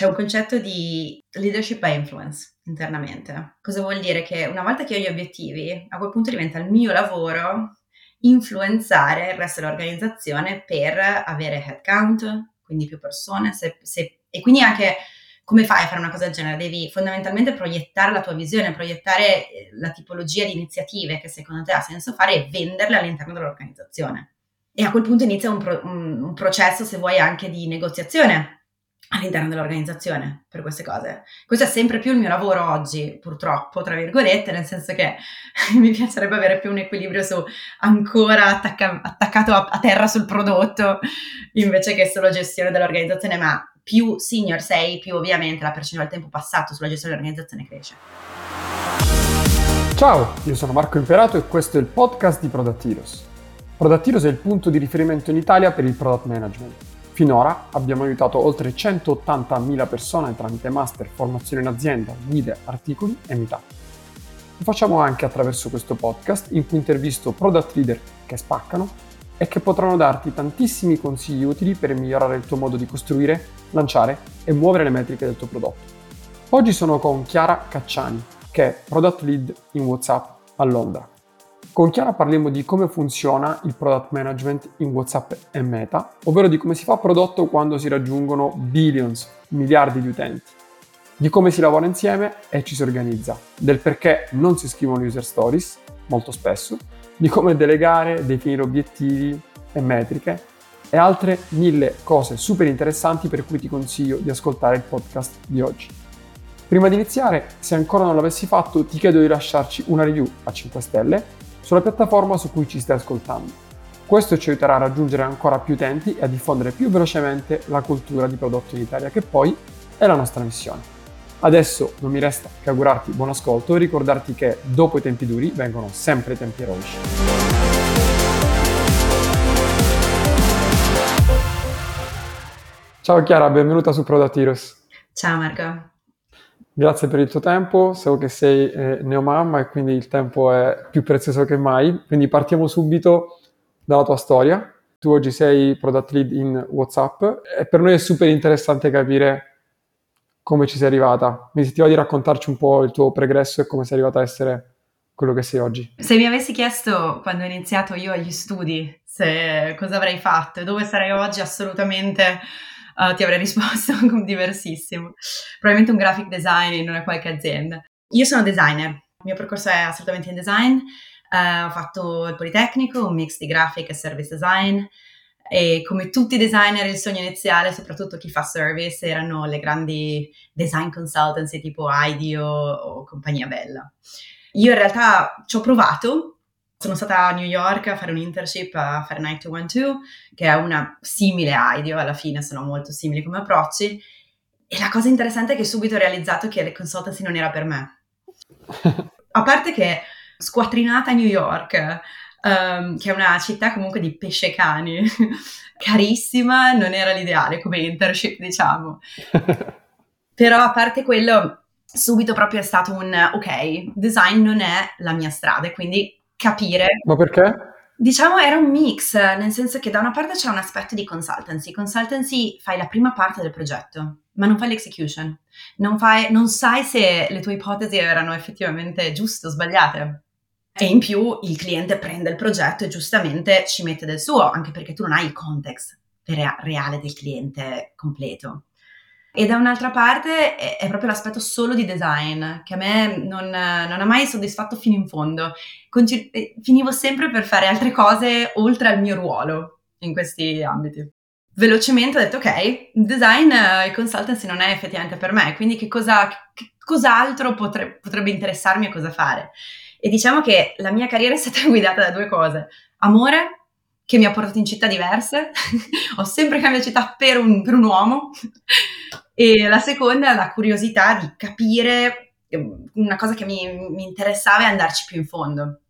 c'è un concetto di leadership by influence internamente. Cosa vuol dire? Che una volta che ho gli obiettivi, a quel punto diventa il mio lavoro influenzare il resto dell'organizzazione per avere headcount, quindi più persone, se, se, e quindi anche come fai a fare una cosa del genere? Devi fondamentalmente proiettare la tua visione, proiettare eh, la tipologia di iniziative che secondo te ha senso fare e venderle all'interno dell'organizzazione. E a quel punto inizia un, pro, un, un processo, se vuoi, anche di negoziazione all'interno dell'organizzazione per queste cose. Questo è sempre più il mio lavoro oggi, purtroppo, tra virgolette, nel senso che mi piacerebbe avere più un equilibrio su ancora attacca- attaccato a-, a terra sul prodotto invece che solo gestione dell'organizzazione, ma più senior sei, più ovviamente la percentuale del tempo passato sulla gestione dell'organizzazione cresce. Ciao, io sono Marco Imperato e questo è il podcast di Product Heroes. Product Heroes è il punto di riferimento in Italia per il product management Finora abbiamo aiutato oltre 180.000 persone tramite master, formazione in azienda, guide, articoli e meetup. Lo facciamo anche attraverso questo podcast in cui intervisto product leader che spaccano e che potranno darti tantissimi consigli utili per migliorare il tuo modo di costruire, lanciare e muovere le metriche del tuo prodotto. Oggi sono con Chiara Cacciani, che è product lead in WhatsApp a Londra. Con Chiara parliamo di come funziona il product management in WhatsApp e Meta, ovvero di come si fa prodotto quando si raggiungono billions, miliardi di utenti, di come si lavora insieme e ci si organizza, del perché non si scrivono user stories, molto spesso, di come delegare, definire obiettivi e metriche. E altre mille cose super interessanti per cui ti consiglio di ascoltare il podcast di oggi. Prima di iniziare, se ancora non l'avessi fatto, ti chiedo di lasciarci una review a 5 stelle sulla piattaforma su cui ci stai ascoltando. Questo ci aiuterà a raggiungere ancora più utenti e a diffondere più velocemente la cultura di prodotto in Italia, che poi è la nostra missione. Adesso non mi resta che augurarti buon ascolto e ricordarti che dopo i tempi duri vengono sempre i tempi eroici. Ciao Chiara, benvenuta su Product Heroes. Ciao Marco. Grazie per il tuo tempo, so che sei eh, neomamma e quindi il tempo è più prezioso che mai, quindi partiamo subito dalla tua storia. Tu oggi sei product lead in WhatsApp e per noi è super interessante capire come ci sei arrivata. Mi sentiva di raccontarci un po' il tuo progresso e come sei arrivata a essere quello che sei oggi. Se mi avessi chiesto quando ho iniziato io agli studi se cosa avrei fatto e dove sarei oggi, assolutamente uh, ti avrei risposto diversissimo. Probabilmente un graphic design in una qualche azienda. Io sono designer, il mio percorso è assolutamente in design, uh, ho fatto il Politecnico, un mix di graphic e service design e come tutti i designer il sogno iniziale, soprattutto chi fa service, erano le grandi design consultancy tipo IDEO o Compagnia Bella. Io in realtà ci ho provato, sono stata a New York a fare un internship a fare 9212, che è una simile a IDEO, alla fine sono molto simili come approcci. E la cosa interessante è che subito ho realizzato che le consultancy non era per me. a parte che squattrinata a New York, um, che è una città comunque di pesce cani, carissima, non era l'ideale come internship, diciamo. Però a parte quello, subito proprio è stato un ok, design non è la mia strada, quindi capire. Ma perché? Diciamo era un mix, nel senso che da una parte c'è un aspetto di consultancy. Consultancy fai la prima parte del progetto, ma non fai l'execution. Non, fai, non sai se le tue ipotesi erano effettivamente giuste o sbagliate. E in più il cliente prende il progetto e giustamente ci mette del suo, anche perché tu non hai il context reale del cliente completo. E da un'altra parte è, proprio l'aspetto solo di design, che a me non, non ha mai soddisfatto fino in fondo. Continu- eh, finivo sempre per fare altre cose oltre al mio ruolo in questi ambiti. Velocemente ho detto, ok, design e consultancy non è effettivamente per me, quindi che, cosa, che cos'altro potre, potrebbe interessarmi e cosa fare? E diciamo che la mia carriera è stata guidata da due cose, amore che mi ha portato in città diverse, ho sempre cambiato città per un, per un uomo, e la seconda è la curiosità di capire ehm, una cosa che mi, mi interessava e andarci più in fondo.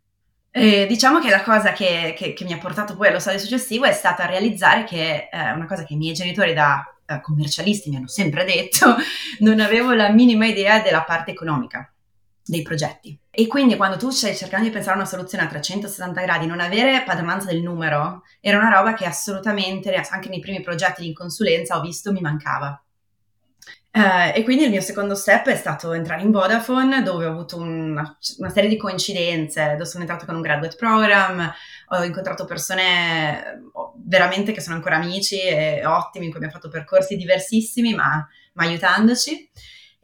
E diciamo che la cosa che, che, che, mi ha portato poi allo stadio successivo è stata realizzare che eh, una cosa che i miei genitori da eh, commercialisti mi hanno sempre detto, non avevo la minima idea della parte economica dei progetti. E quindi quando tu stai cercando di pensare a una soluzione a 360 gradi, non avere padronanza del numero era una roba che assolutamente, anche nei primi progetti di consulenza, ho visto mi mancava. Uh, e quindi il mio secondo step è stato entrare in Vodafone, dove ho avuto una, una, serie di coincidenze, dove sono entrato con un graduate program, ho incontrato persone veramente che sono ancora amici e ottimi, in cui abbiamo fatto percorsi diversissimi, ma, ma aiutandoci.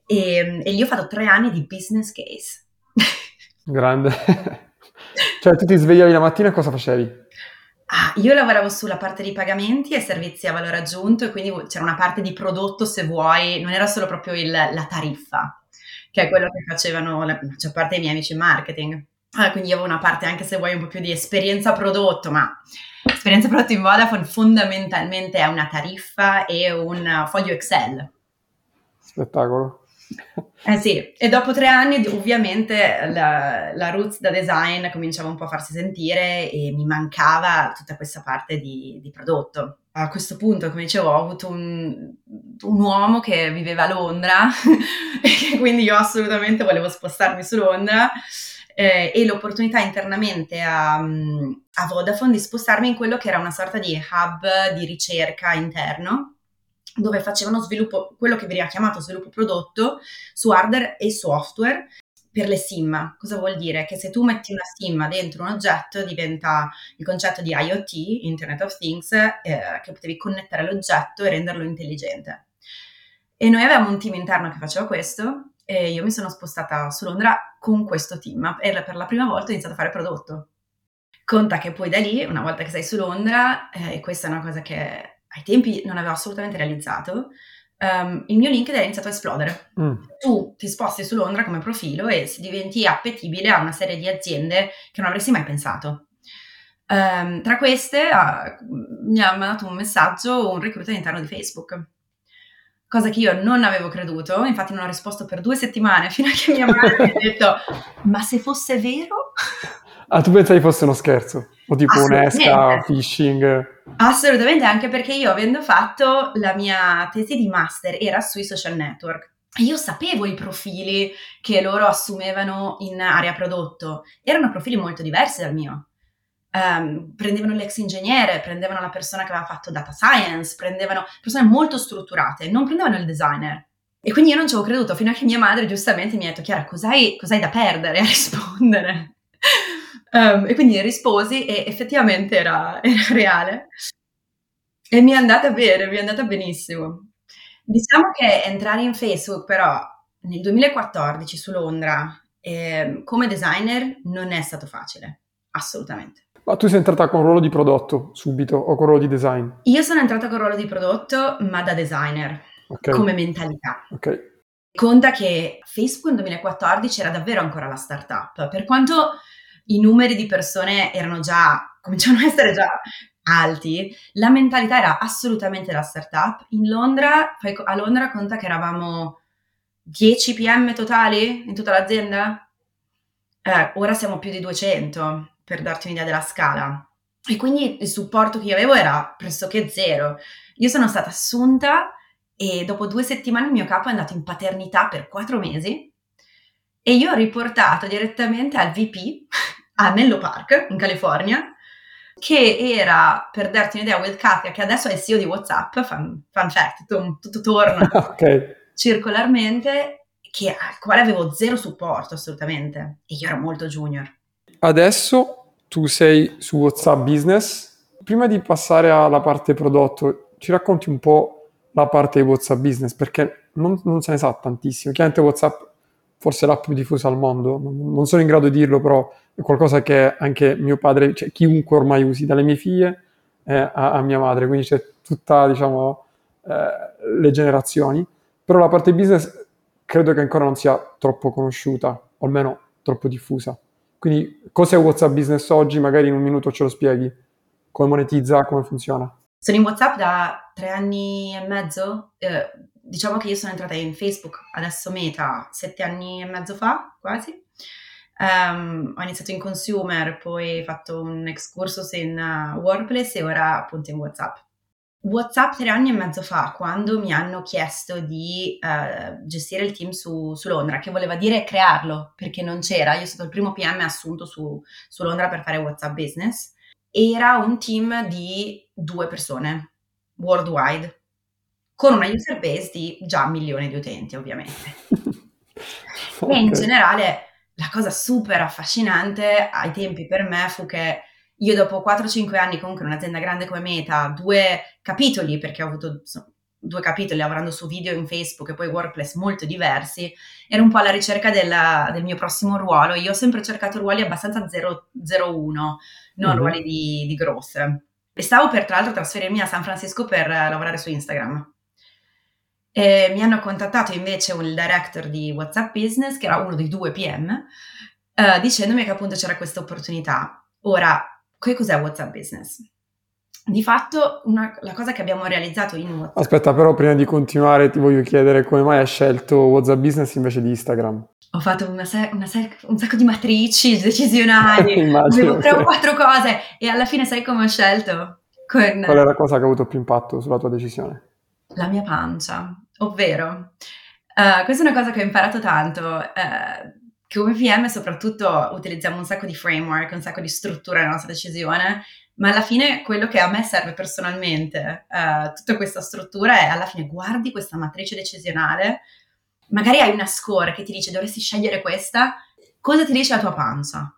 E, e lì ho fatto tre anni di business case. Grande. cioè tu ti svegliavi la mattina e cosa facevi? Ah, io lavoravo sulla parte di pagamenti e servizi a valore aggiunto e quindi c'era una parte di prodotto, se vuoi, non era solo proprio il, la tariffa, che è quello che facevano la maggior parte dei miei amici in marketing. Ah, quindi io avevo una parte anche se vuoi un po' più di esperienza prodotto, ma esperienza prodotto in Vodafone fondamentalmente è una tariffa e un foglio Excel. Spettacolo. Eh sì, e dopo tre anni ovviamente la, la Roots da design cominciava un po' a farsi sentire e mi mancava tutta questa parte di, di prodotto. A questo punto, come dicevo, ho avuto un, un uomo che viveva a Londra e quindi io assolutamente volevo spostarmi su Londra eh, e l'opportunità internamente a, a Vodafone di spostarmi in quello che era una sorta di hub di ricerca interno dove facevano sviluppo, quello che veniva chiamato sviluppo prodotto su hardware e software per le SIM. Cosa vuol dire? Che se tu metti una SIM dentro un oggetto diventa il concetto di IoT, Internet of Things, eh, che potevi connettere l'oggetto e renderlo intelligente. E noi avevamo un team interno che faceva questo e io mi sono spostata su Londra con questo team e per la prima volta ho iniziato a fare prodotto. Conta che poi da lì, una volta che sei su Londra, eh, e questa è una cosa che ai tempi non avevo assolutamente realizzato, um, il mio LinkedIn è iniziato a esplodere. Mm. Tu ti sposti su Londra come profilo e si diventi appetibile a una serie di aziende che non avresti mai pensato. Um, tra queste uh, mi ha mandato un messaggio un recruiter all'interno di Facebook, cosa che io non avevo creduto, infatti non ho risposto per due settimane fino a che mia madre mi ha detto ma se fosse vero... Ah, tu pensavi fosse uno scherzo? O tipo un'esca, phishing? Assolutamente, anche perché io avendo fatto la mia tesi di master era sui social network. Io sapevo i profili che loro assumevano in area prodotto, erano profili molto diversi dal mio. Um, prendevano l'ex ingegnere, prendevano la persona che aveva fatto data science, prendevano persone molto strutturate, non prendevano il designer. E quindi io non ci avevo creduto fino a che mia madre giustamente mi ha detto: Chiara, cos'hai, cos'hai da perdere a rispondere? Um, e quindi risposi e effettivamente era, era, reale. E mi è andata bene, mi è andata benissimo. Diciamo che entrare in Facebook però nel 2014 su Londra eh, come designer non è stato facile, assolutamente. Ma tu sei entrata con ruolo di prodotto subito o con ruolo di design? Io sono entrata con ruolo di prodotto, ma da designer, okay. come mentalità. Ok. Conta che Facebook nel 2014 era davvero ancora la startup, per quanto i numeri di persone erano già, cominciavano a essere già alti, la mentalità era assolutamente la startup. In Londra, a Londra conta che eravamo 10 PM totali in tutta l'azienda? Eh, ora siamo più di 200, per darti un'idea della scala. E quindi il supporto che io avevo era pressoché zero. Io sono stata assunta e dopo due settimane il mio capo è andato in paternità per quattro mesi e io ho riportato direttamente al VP a Menlo Park, in California, che era, per darti un'idea, Will Katia, che adesso è il CEO di WhatsApp, fun, fun fact, tutto, tutto torna okay. circolarmente, che, al quale avevo zero supporto assolutamente, e io ero molto junior. Adesso tu sei su WhatsApp Business. Prima di passare alla parte prodotto, ci racconti un po' la parte di WhatsApp Business, perché non, non se ne sa tantissimo. Chiaramente WhatsApp forse l'app più diffusa al mondo, non sono in grado di dirlo, però è qualcosa che anche mio padre, cioè chiunque ormai usi, dalle mie figlie eh, a, a, mia madre, quindi c'è tutta, diciamo, eh, le generazioni. Però la parte business credo che ancora non sia troppo conosciuta, o almeno troppo diffusa. Quindi cos'è WhatsApp Business oggi? Magari in un minuto ce lo spieghi. Come monetizza, come funziona? Sono in WhatsApp da tre anni e mezzo. Eh, diciamo che io sono entrata in Facebook, adesso Meta, sette anni e mezzo fa, quasi. Um, ho iniziato in consumer, poi ho fatto un excursus in uh, Workplace e ora appunto in WhatsApp. WhatsApp tre anni e mezzo fa, quando mi hanno chiesto di uh, gestire il team su, su, Londra, che voleva dire crearlo, perché non c'era, io sono stato il primo PM assunto su, su Londra per fare WhatsApp Business, era un team di due persone, worldwide, con una user base di già milioni di utenti, ovviamente. okay. E in generale la cosa super affascinante ai tempi per me fu che io dopo 4-5 anni comunque in un'azienda grande come Meta, due capitoli, perché ho avuto insomma, due capitoli lavorando su video in Facebook e poi workplace molto diversi, ero un po' alla ricerca della, del mio prossimo ruolo. Io ho sempre cercato ruoli abbastanza 0-1, non mm-hmm. ruoli di, di growth. E stavo per tra l'altro trasferirmi a San Francisco per lavorare su Instagram. E mi hanno contattato invece un director di WhatsApp Business, che era uno dei due PM, eh, dicendomi che appunto c'era questa opportunità. Ora, che cos'è WhatsApp Business? Di fatto, una, la cosa che abbiamo realizzato in WhatsApp... Aspetta, però prima di continuare ti voglio chiedere come mai hai scelto WhatsApp Business invece di Instagram? Ho fatto una se- una se- un sacco di matrici decisionali, avevo tre o quattro cose e alla fine sai come ho scelto? Con... Qual è la cosa che ha avuto più impatto sulla tua decisione? La mia pancia, ovvero, uh, questa è una cosa che ho imparato tanto. Uh, come PM soprattutto utilizziamo un sacco di framework, un sacco di struttura nella nostra decisione, ma alla fine quello che a me serve personalmente, uh, tutta questa struttura è alla fine guardi questa matrice decisionale, magari hai una score che ti dice dovresti scegliere questa, cosa ti dice la tua pancia?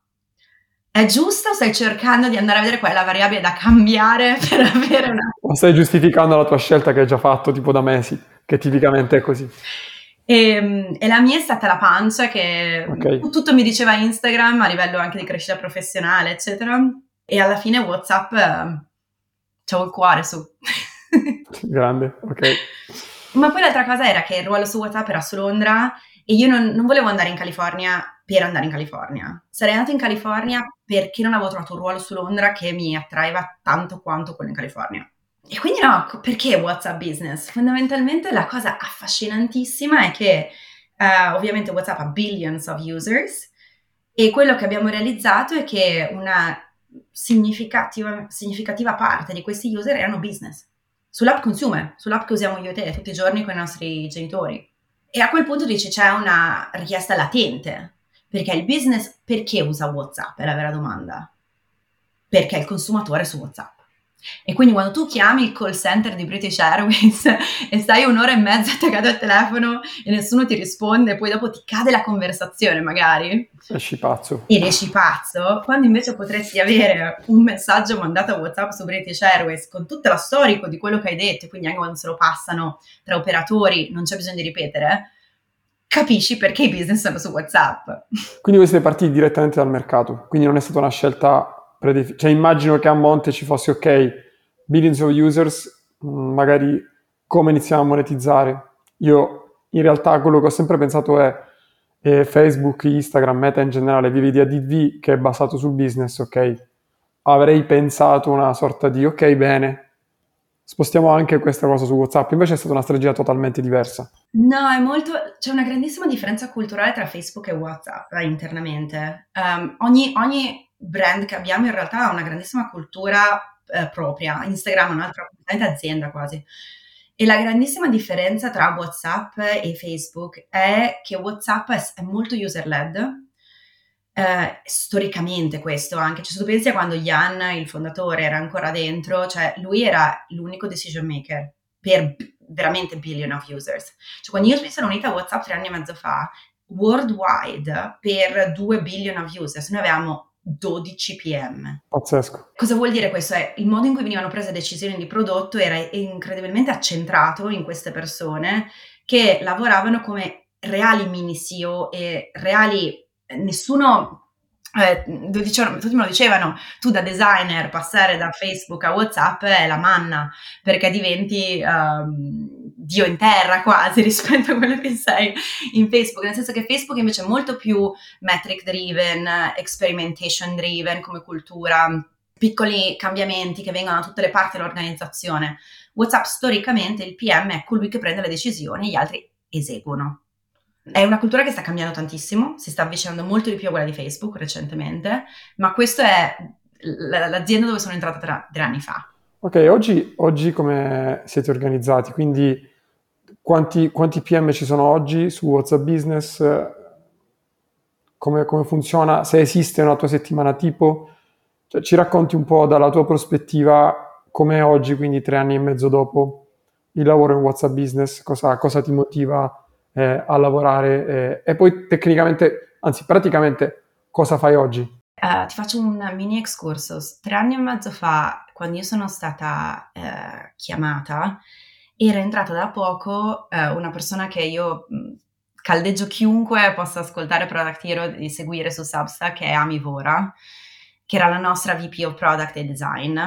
È giusta o stai cercando di andare a vedere qual è la variabile da cambiare per avere una... O stai giustificando la tua scelta che hai già fatto tipo da mesi, che tipicamente è così? E, ehm, e, la mia è stata la pancia che okay. tutto mi diceva Instagram a livello anche di crescita professionale, eccetera. E alla fine WhatsApp eh, c'avevo il cuore su. Grande, ok. Ma poi l'altra cosa era che il ruolo su WhatsApp era su Londra e io non, non, volevo andare in California per andare in California. Sarei andata in California perché non avevo trovato un ruolo su Londra che mi attraeva tanto quanto quello in California. E quindi no, perché WhatsApp Business? Fondamentalmente la cosa affascinantissima è che uh, ovviamente WhatsApp ha billions of users e quello che abbiamo realizzato è che una significativa, significativa parte di questi user erano business. Sull'app consumer, sull'app che usiamo io e te tutti i giorni con i nostri genitori. E a quel punto dici c'è una richiesta latente, perché il business perché usa WhatsApp? È la vera domanda. Perché il consumatore su WhatsApp. E quindi quando tu chiami il call center di British Airways e stai un'ora e mezza attaccato al telefono e nessuno ti risponde, poi dopo ti cade la conversazione magari. Esci pazzo. E esci pazzo, quando invece potresti avere un messaggio mandato a WhatsApp su British Airways con tutta la storico di quello che hai detto, quindi anche quando se lo passano tra operatori non c'è bisogno di ripetere, capisci perché i business sono su WhatsApp. Quindi voi siete partiti direttamente dal mercato, quindi non è stata una scelta Predef- cioè immagino che a monte ci fosse, ok, billions of users, mm, magari come iniziamo a monetizzare. Io in realtà quello che ho sempre pensato è eh, Facebook, Instagram, Meta in generale, vivi di ADV che è basato sul business, ok? Avrei pensato una sorta di, ok, bene, spostiamo anche questa cosa su WhatsApp. Invece è stata una strategia totalmente diversa. No, è molto. C'è una grandissima differenza culturale tra Facebook e WhatsApp eh, internamente. Um, ogni, ogni brand che abbiamo in realtà ha una grandissima cultura eh, propria. Instagram è un'altra azienda quasi. E la grandissima differenza tra WhatsApp e Facebook è che WhatsApp è, molto user-led, eh, storicamente questo anche, cioè se tu pensi a quando Jan, il fondatore, era ancora dentro, cioè lui era l'unico decision maker per veramente billion of users. Cioè quando io mi sono unita a WhatsApp tre anni e mezzo fa, worldwide per 2 billion of users, noi avevamo 12 pm. Pazzesco. Cosa vuol dire questo? È il modo in cui venivano prese decisioni di prodotto era incredibilmente accentrato in queste persone che lavoravano come reali mini CEO e reali nessuno eh, dicevano, tutti me lo dicevano, tu da designer passare da Facebook a WhatsApp è la manna perché diventi um, Dio in terra quasi rispetto a quello che sei in Facebook, nel senso che Facebook invece è molto più metric driven, experimentation driven come cultura, piccoli cambiamenti che vengono da tutte le parti dell'organizzazione. WhatsApp storicamente il PM è colui che prende le decisioni, gli altri eseguono. È una cultura che sta cambiando tantissimo, si sta avvicinando molto di più a quella di Facebook recentemente, ma questa è l'azienda dove sono entrata tre anni fa. Ok, oggi, oggi, come siete organizzati? Quindi quanti, quanti, PM ci sono oggi su WhatsApp Business? Come, come, funziona? Se esiste una tua settimana tipo? Cioè, ci racconti un po' dalla tua prospettiva come oggi, quindi tre anni e mezzo dopo, il lavoro in WhatsApp Business, cosa, cosa ti motiva eh, a lavorare eh, e poi tecnicamente, anzi praticamente, cosa fai oggi? Uh, ti faccio un mini excursus. Tre anni e mezzo fa, quando io sono stata uh, chiamata, era entrata da poco uh, una persona che io mh, caldeggio chiunque possa ascoltare Product Hero di seguire su Substack, che è Amivora, che era la nostra VP of Product e Design.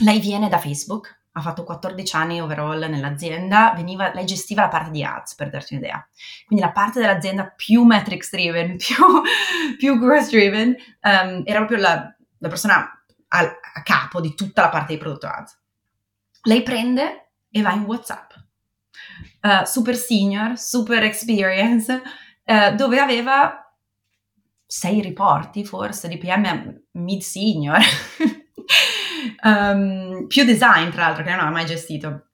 Lei viene da Facebook, ha fatto 14 anni overall nell'azienda, veniva, lei gestiva la parte di ads, per darti un'idea. Quindi la parte dell'azienda più metrics driven, più, più growth driven, um, era proprio la, la persona a, a, capo di tutta la parte di prodotto ads. Lei prende e va in WhatsApp. Uh, super senior, super experience, uh, dove aveva sei riporti forse di PM mid senior. um, più design tra l'altro che non aveva mai gestito.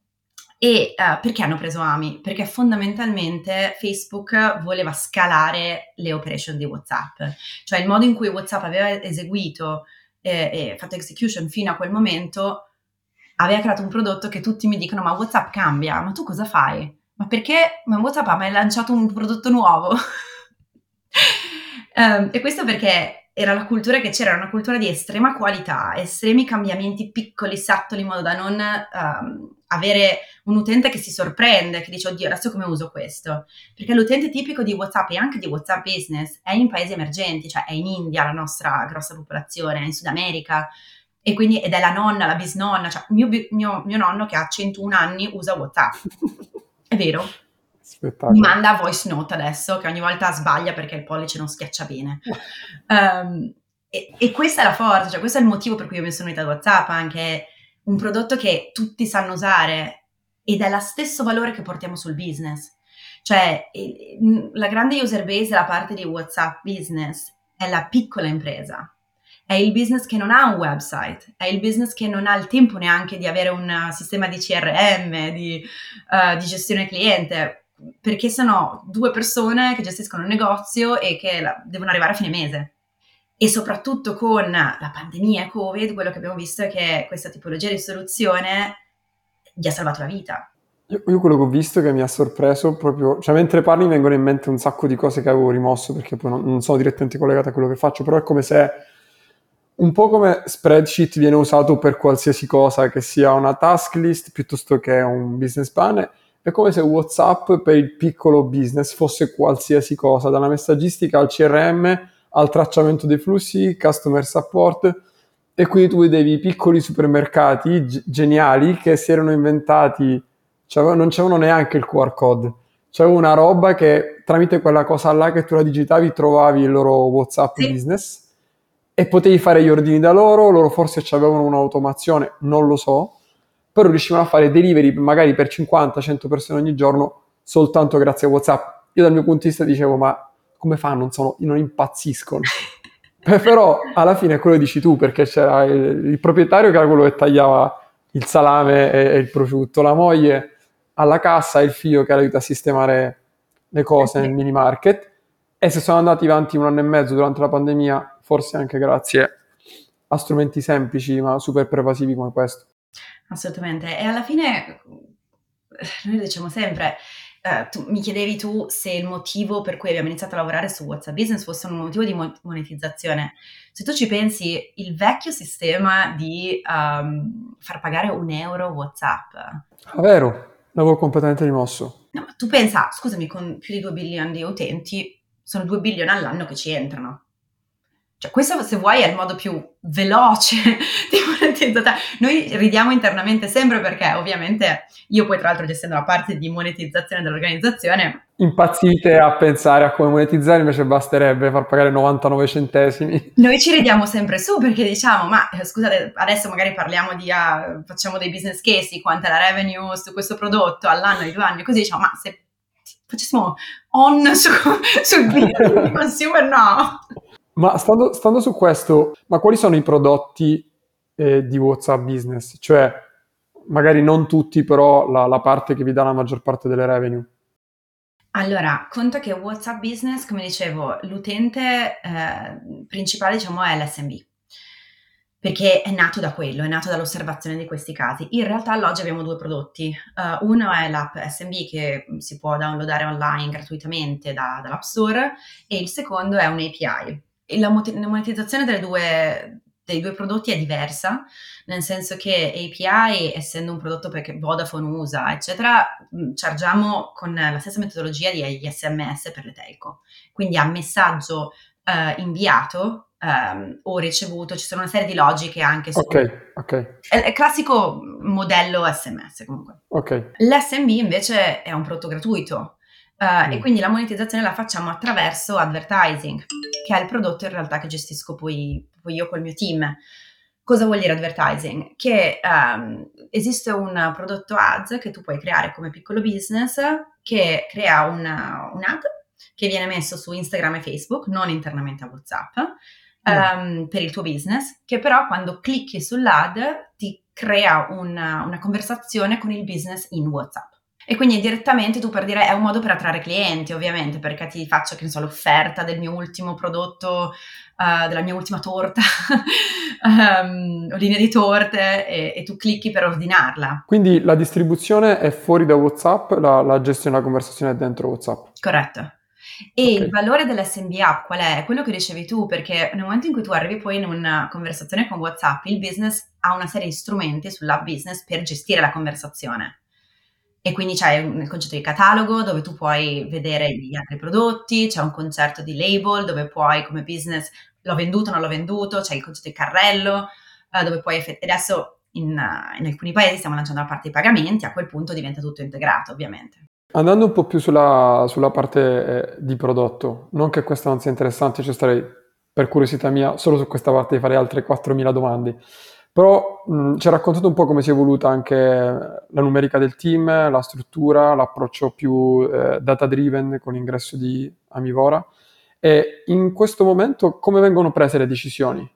E uh, perché hanno preso AMI? Perché fondamentalmente Facebook voleva scalare le operation di WhatsApp, cioè il modo in cui WhatsApp aveva eseguito e, e fatto execution fino a quel momento aveva creato un prodotto che tutti mi dicono ma WhatsApp cambia, ma tu cosa fai? Ma perché ma WhatsApp ha mai lanciato un prodotto nuovo? um, e questo perché era la cultura che c'era, era una cultura di estrema qualità, estremi cambiamenti piccoli, sattoli, in modo da non um, avere un utente che si sorprende, che dice oddio adesso come uso questo? Perché l'utente tipico di WhatsApp e anche di WhatsApp Business è in paesi emergenti, cioè è in India la nostra grossa popolazione, è in Sud America, e quindi, ed è la nonna, la bisnonna, cioè mio, mio, mio nonno che ha 101 anni usa WhatsApp. È vero? Mi manda voice note adesso, che ogni volta sbaglia perché il pollice non schiaccia bene. um, e, e, questa è la forza, cioè questo è il motivo per cui io mi sono unita a WhatsApp, anche un prodotto che tutti sanno usare ed è lo stesso valore che portiamo sul business. Cioè, la grande user base la parte di WhatsApp business è la piccola impresa, è il business che non ha un website, è il business che non ha il tempo neanche di avere un sistema di CRM, di, uh, di gestione cliente perché sono due persone che gestiscono un negozio e che la, devono arrivare a fine mese. E soprattutto con la pandemia Covid, quello che abbiamo visto è che questa tipologia di soluzione gli ha salvato la vita. Io, io quello che ho visto che mi ha sorpreso proprio, cioè mentre parli mi vengono in mente un sacco di cose che avevo rimosso perché poi non, non sono direttamente collegate a quello che faccio, però è come se un po' come spreadsheet viene usato per qualsiasi cosa, che sia una task list piuttosto che un business plan è come se WhatsApp per il piccolo business fosse qualsiasi cosa, dalla messaggistica al CRM, al tracciamento dei flussi, customer support. E quindi tu vedevi i piccoli supermercati g- geniali che si erano inventati, cioè non c'erano neanche il QR code, c'era una roba che tramite quella cosa là che tu la digitavi trovavi il loro WhatsApp sì. business e potevi fare gli ordini da loro, loro forse avevano un'automazione, non lo so, però riuscivano a fare delivery magari per 50-100 persone ogni giorno soltanto grazie a WhatsApp. Io dal mio punto di vista dicevo, ma come fanno? Non, sono, non impazziscono. però alla fine è quello che dici tu, perché c'era il, il, proprietario che era quello che tagliava il salame e, e, il prosciutto, la moglie alla cassa e il figlio che aiuta a sistemare le cose nel mini market. E se sono andati avanti un anno e mezzo durante la pandemia, forse anche grazie a strumenti semplici ma super pervasivi come questo. Assolutamente. E alla fine noi diciamo sempre, uh, tu, mi chiedevi tu se il motivo per cui abbiamo iniziato a lavorare su WhatsApp Business fosse un motivo di monetizzazione. Se tu ci pensi, il vecchio sistema di um, far pagare un euro WhatsApp. Ah, vero, l'avevo completamente rimosso. No, tu pensa, scusami, con più di 2 bilioni di utenti, sono 2 bilioni all'anno che ci entrano. Cioè, questo, se vuoi, è il modo più veloce di monetizzare. Noi ridiamo internamente sempre perché, ovviamente, io poi, tra l'altro, gestendo la parte di monetizzazione dell'organizzazione. Impazzite a pensare a come monetizzare, invece basterebbe far pagare 99 centesimi. Noi ci ridiamo sempre su perché diciamo, ma eh, scusate, adesso magari parliamo di, uh, facciamo dei business case, quanta è la revenue su questo prodotto all'anno, ai due anni, così diciamo, ma se facessimo on su, sul business consumer, no. Ma stando, stando, su questo, ma quali sono i prodotti eh, di WhatsApp Business? Cioè, magari non tutti, però la, la, parte che vi dà la maggior parte delle revenue. Allora, conta che WhatsApp Business, come dicevo, l'utente eh, principale diciamo è l'SMB. perché è nato da quello, è nato dall'osservazione di questi casi. In realtà all'oggi abbiamo due prodotti. Uh, uno è l'app SMB che si può downloadare online gratuitamente da, dall'App Store e il secondo è un API. La, monetizzazione due, dei due prodotti è diversa, nel senso che API, essendo un prodotto che Vodafone usa, eccetera, chargiamo con la stessa metodologia di SMS per le telco. Quindi a messaggio uh, inviato um, o ricevuto, ci sono una serie di logiche anche su... Ok, ok. È il classico modello SMS comunque. Ok. L'SMB invece è un prodotto gratuito uh, mm. e quindi la monetizzazione la facciamo attraverso advertising, che è il prodotto in realtà che gestisco poi, poi io col mio team. Cosa vuol dire advertising? Che um, esiste un prodotto ads che tu puoi creare come piccolo business che crea una, un ad che viene messo su Instagram e Facebook, non internamente a WhatsApp, um, per il tuo business, che però quando clicchi sull'ad ti crea una, una conversazione con il business in WhatsApp. E quindi direttamente tu per dire è un modo per attrarre clienti, ovviamente, perché ti faccio, che ne so, l'offerta del mio ultimo prodotto, uh, della mia ultima torta, um, o linea di torte, e, e, tu clicchi per ordinarla. Quindi la distribuzione è fuori da WhatsApp, la, la gestione della conversazione è dentro WhatsApp. Corretto. E okay. il valore dell'SMB app qual è? Quello che dicevi tu, perché nel momento in cui tu arrivi poi in una conversazione con WhatsApp, il business ha una serie di strumenti sull'app business per gestire la conversazione. E quindi c'è il concetto di catalogo dove tu puoi vedere gli altri prodotti, c'è un concetto di label dove puoi come business l'ho venduto, non l'ho venduto, c'è il concetto di carrello uh, dove puoi effettuare. Adesso in, in alcuni paesi stiamo lanciando la parte dei pagamenti, a quel punto diventa tutto integrato ovviamente. Andando un po' più sulla, sulla parte eh, di prodotto, non che questa non sia interessante, ci starei per curiosità mia solo su questa parte di fare altre 4.000 domande, però mh, ci ha raccontato un po' come si è evoluta anche la numerica del team, la struttura, l'approccio più eh, data driven con l'ingresso di Amivora e in questo momento come vengono prese le decisioni?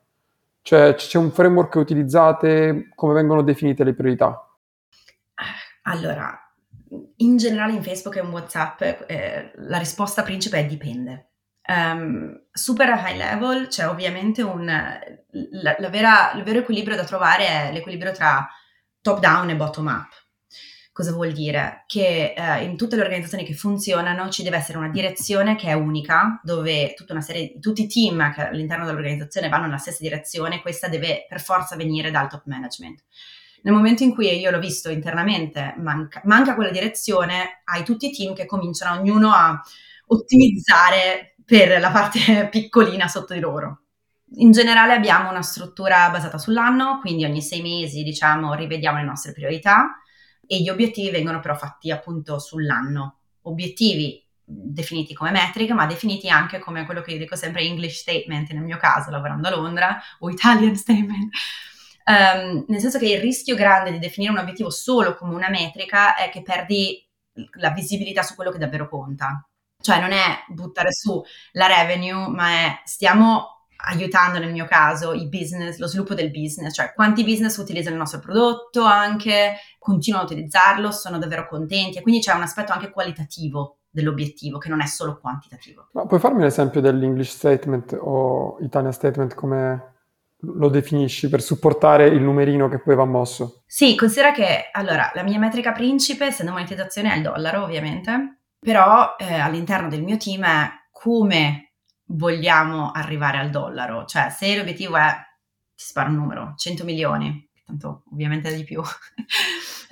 Cioè c'è un framework che utilizzate, come vengono definite le priorità? Allora, in generale in Facebook e in WhatsApp eh, la risposta principe è dipende. Um, super high level c'è ovviamente un... La, la vera, il vero equilibrio da trovare è l'equilibrio tra top down e bottom up. Cosa vuol dire? Che uh, in tutte le organizzazioni che funzionano ci deve essere una direzione che è unica, dove serie, tutti i team che all'interno dell'organizzazione vanno nella stessa direzione, questa deve per forza venire dal top management. Nel momento in cui io l'ho visto internamente, manca, manca quella direzione, hai tutti i team che cominciano ognuno a ottimizzare per la parte piccolina sotto di loro. In generale abbiamo una struttura basata sull'anno, quindi ogni sei mesi diciamo rivediamo le nostre priorità e gli obiettivi vengono però fatti appunto sull'anno. Obiettivi definiti come metriche, ma definiti anche come quello che io dico sempre English statement, nel mio caso lavorando a Londra, o Italian statement, Um, nel senso che il rischio grande di definire un obiettivo solo come una metrica è che perdi la visibilità su quello che davvero conta. Cioè non è buttare su la revenue, ma è stiamo aiutando nel mio caso i business, lo sviluppo del business, cioè quanti business utilizzano il nostro prodotto anche, continuano a utilizzarlo, sono davvero contenti e quindi c'è un aspetto anche qualitativo dell'obiettivo che non è solo quantitativo. Ma puoi farmi l'esempio dell'English statement o Italian statement come lo definisci per supportare il numerino che poi va mosso? Sì, considera che allora la mia metrica principe, essendo monetizzazione, è il dollaro, ovviamente, però eh, all'interno del mio team è come vogliamo arrivare al dollaro, cioè se l'obiettivo è, ti sparo un numero, 100 milioni, tanto ovviamente di più.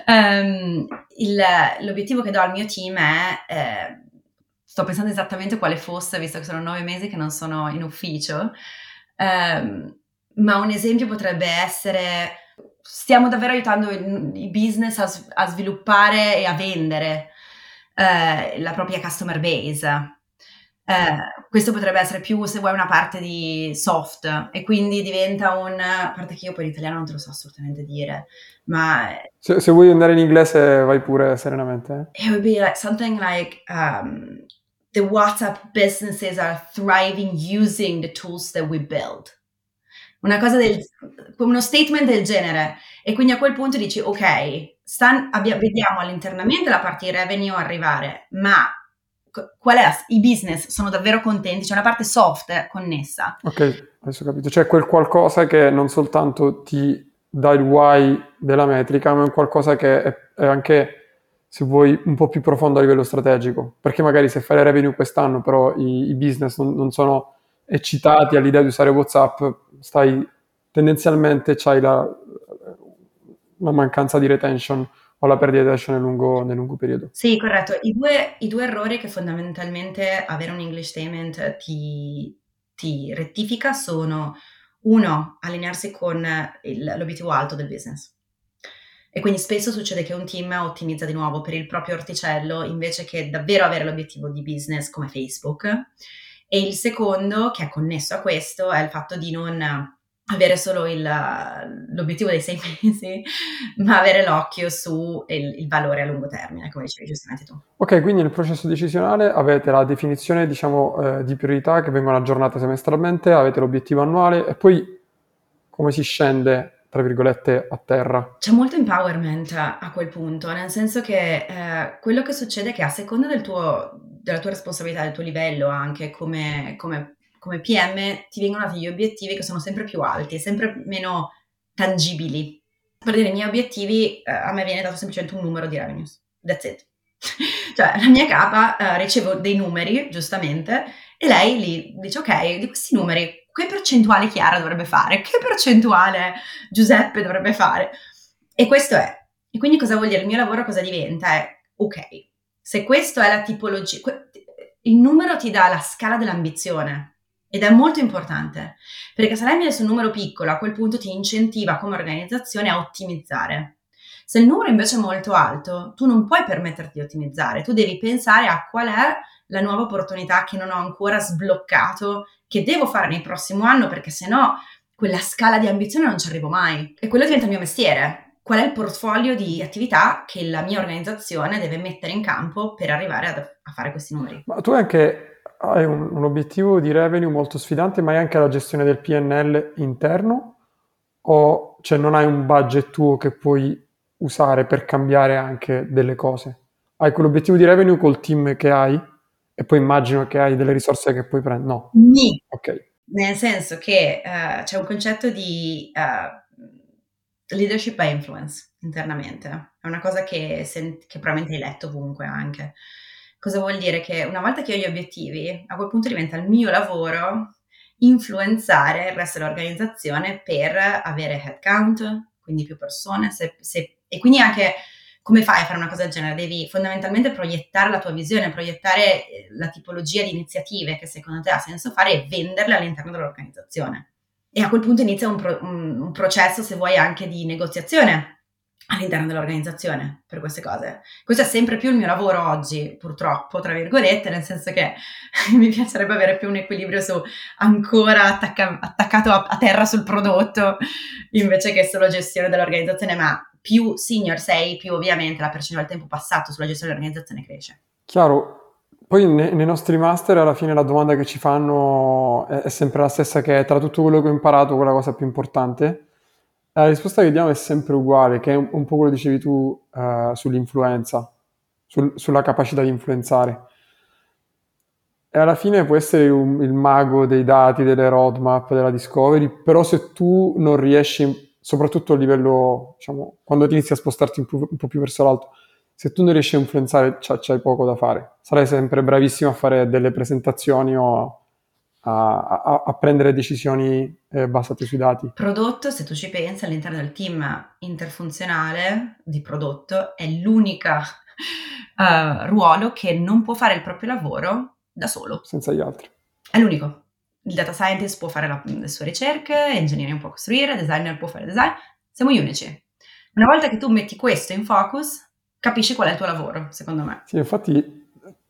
um, il, l'obiettivo che do al mio team è, eh, sto pensando esattamente quale fosse, visto che sono nove mesi che non sono in ufficio, um, ma un esempio potrebbe essere stiamo davvero aiutando i business a, a sviluppare e a vendere eh, la propria customer base. Eh, questo potrebbe essere più, se vuoi, una parte di soft e quindi diventa un... a parte che io poi l'italiano non te lo so assolutamente dire, ma... Se, se vuoi andare in inglese vai pure serenamente. It would be like something like um, the WhatsApp businesses are thriving using the tools that we build una cosa del, uno statement del genere. E quindi a quel punto dici, ok, stan, abbia, vediamo all'internamente la parte di revenue arrivare, ma qual è la, i business sono davvero contenti, c'è una parte soft connessa. Ok, adesso ho capito. C'è quel qualcosa che non soltanto ti dà il why della metrica, ma è un qualcosa che è, è anche, se vuoi, un po' più profondo a livello strategico. Perché magari se fai revenue quest'anno, però i, i business non, non, sono eccitati all'idea di usare WhatsApp, stai tendenzialmente c'hai la, la mancanza di retention o la perdita di attention nel lungo, nel lungo periodo. Sì, corretto. I due, I due, errori che fondamentalmente avere un English statement ti, ti rettifica sono uno, allinearsi con il, l'obiettivo alto del business. E quindi spesso succede che un team ottimizza di nuovo per il proprio orticello invece che davvero avere l'obiettivo di business come Facebook. E il secondo, che è connesso a questo, è il fatto di non avere solo il, l'obiettivo dei sei mesi, ma avere l'occhio sul il valore a lungo termine, come dicevi giustamente tu. Ok, quindi nel processo decisionale avete la definizione diciamo, eh, di priorità che vengono aggiornate semestralmente, avete l'obiettivo annuale e poi come si scende tra virgolette, a terra. C'è molto empowerment a quel punto, nel senso che eh, quello che succede è che a seconda del tuo, della tua responsabilità, del tuo livello anche come, come come PM ti vengono dati gli obiettivi che sono sempre più alti sempre meno tangibili. Per dire i miei obiettivi, eh, a me viene dato semplicemente un numero di revenues. That's it. cioè, la mia capa eh, ricevo dei numeri, giustamente, e lei lì dice, ok, di questi numeri, che percentuale Chiara dovrebbe fare? Che percentuale Giuseppe dovrebbe fare? E questo è. E quindi cosa vuol dire? Il mio lavoro cosa diventa? È, ok, se questa è la tipologia, il numero ti dà la scala dell'ambizione, ed è molto importante, perché se lei mi su un numero piccolo, a quel punto ti incentiva come organizzazione a ottimizzare. Se il numero invece è molto alto, tu non puoi permetterti di ottimizzare, tu devi pensare a qual è la nuova opportunità che non ho ancora sbloccato, che devo fare nel prossimo anno, perché se no quella scala di ambizione non ci arrivo mai. E quello diventa il mio mestiere. Qual è il portfolio di attività che la mia organizzazione deve mettere in campo per arrivare a, a fare questi numeri? Ma tu anche hai un, un, obiettivo di revenue molto sfidante, ma hai anche la gestione del PNL interno? O cioè, non hai un budget tuo che puoi usare per cambiare anche delle cose? Hai quell'obiettivo di revenue col team che hai e poi immagino che hai delle risorse che puoi prendere? No. Ni. Ok. Nel senso che uh, c'è un concetto di uh, leadership by influence internamente. È una cosa che, sen- che probabilmente hai letto ovunque anche. Cosa vuol dire? Che una volta che ho gli obiettivi, a quel punto diventa il mio lavoro influenzare il resto dell'organizzazione per avere headcount, quindi più persone, se, se, e quindi anche come fai a fare una cosa del genere? Devi fondamentalmente proiettare la tua visione, proiettare eh, la tipologia di iniziative che secondo te ha senso fare e venderle all'interno dell'organizzazione. E a quel punto inizia un, pro, un, un processo, se vuoi, anche di negoziazione all'interno dell'organizzazione per queste cose. Questo è sempre più il mio lavoro oggi, purtroppo, tra virgolette, nel senso che mi piacerebbe avere più un equilibrio su ancora attacca- attaccato a-, a terra sul prodotto invece che solo gestione dell'organizzazione, ma più senior sei, più ovviamente la percentuale del tempo passato sulla gestione dell'organizzazione cresce. Chiaro. Poi ne- nei nostri master alla fine la domanda che ci fanno è sempre la stessa che è tra tutto quello che ho imparato, quella cosa più importante? La risposta che diamo è sempre uguale, che è un, un po' quello che dicevi tu uh, sull'influenza, sul, sulla capacità di influenzare. E alla fine può essere un, il mago dei dati, delle roadmap, della discovery, però se tu non riesci, soprattutto a livello, diciamo, quando ti inizi a spostarti un po', un po più verso l'alto, se tu non riesci a influenzare c'hai, c'hai poco da fare. Sarai sempre bravissimo a fare delle presentazioni o a, a, a prendere decisioni eh, basate sui dati. Prodotto, se tu ci pensi, all'interno del team interfunzionale di prodotto è l'unica uh, ruolo che non può fare il proprio lavoro da solo. Senza gli altri. È l'unico. Il data scientist può fare la, le sue ricerche, engineering può costruire, designer può fare design. Siamo gli unici. Una volta che tu metti questo in focus, capisci qual è il tuo lavoro, secondo me. Sì, infatti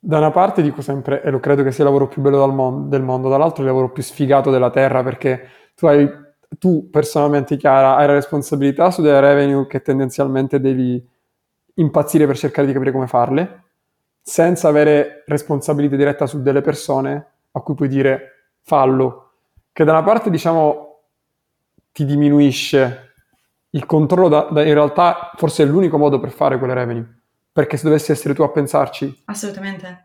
da una parte dico sempre, e lo credo che sia il lavoro più bello mon- del mondo, dall'altro il lavoro più sfigato della terra perché tu hai, tu personalmente Chiara, hai la responsabilità su delle revenue che tendenzialmente devi impazzire per cercare di capire come farle, senza avere responsabilità diretta su delle persone a cui puoi dire fallo, che da una parte diciamo ti diminuisce il controllo, da, da in realtà forse è l'unico modo per fare quelle revenue perché se dovessi essere tu a pensarci. Assolutamente.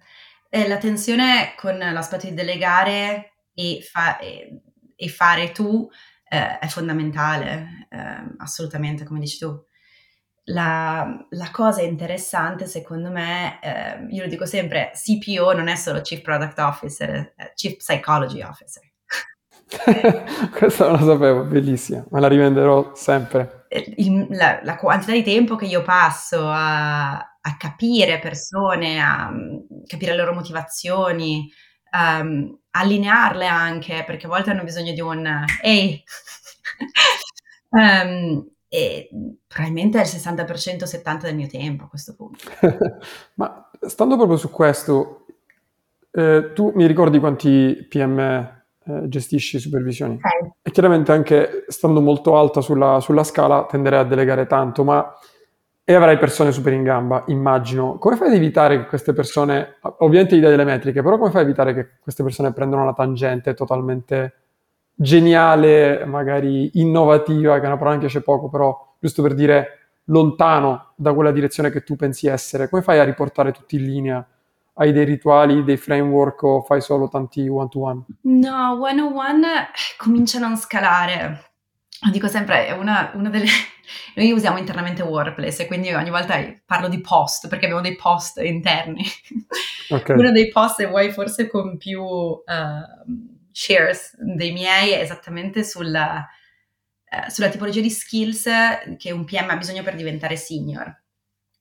Eh, la tensione con l'aspetto di delegare e, fa- e, e fare tu eh, è fondamentale, eh, assolutamente, come dici tu. La, la, cosa interessante, secondo me, eh, io lo dico sempre, CPO non è solo Chief Product Officer, è Chief Psychology Officer. Questa non la sapevo, bellissima, me la rivenderò sempre. Eh, il, la, la, quantità di tempo che io passo a, a capire persone, a um, capire le loro motivazioni, um, allinearle anche, perché a volte hanno bisogno di un ehi, um, e probabilmente è il 60% 70% del mio tempo a questo punto. Ma stando proprio su questo, eh, tu mi ricordi quanti PM eh, gestisci supervisioni? Okay. E chiaramente anche stando molto alta sulla, sulla scala tenderei a delegare tanto, ma e avrai persone super in gamba, immagino. Come fai ad evitare che queste persone, ovviamente gli dai delle metriche, però come fai ad evitare che queste persone prendano una tangente totalmente geniale, magari innovativa, che è una parola che piace poco, però giusto per dire lontano da quella direzione che tu pensi essere, come fai a riportare tutti in linea? Hai dei rituali, dei framework o fai solo tanti one-to-one? No, one-on-one comincia a non scalare. Dico sempre, è una, una delle... Noi usiamo internamente Workplace e quindi ogni volta parlo di post perché abbiamo dei post interni. Okay. Uno dei post, se vuoi, forse con più... Uh, shares dei miei esattamente sulla, eh, sulla tipologia di skills che un PM ha bisogno per diventare senior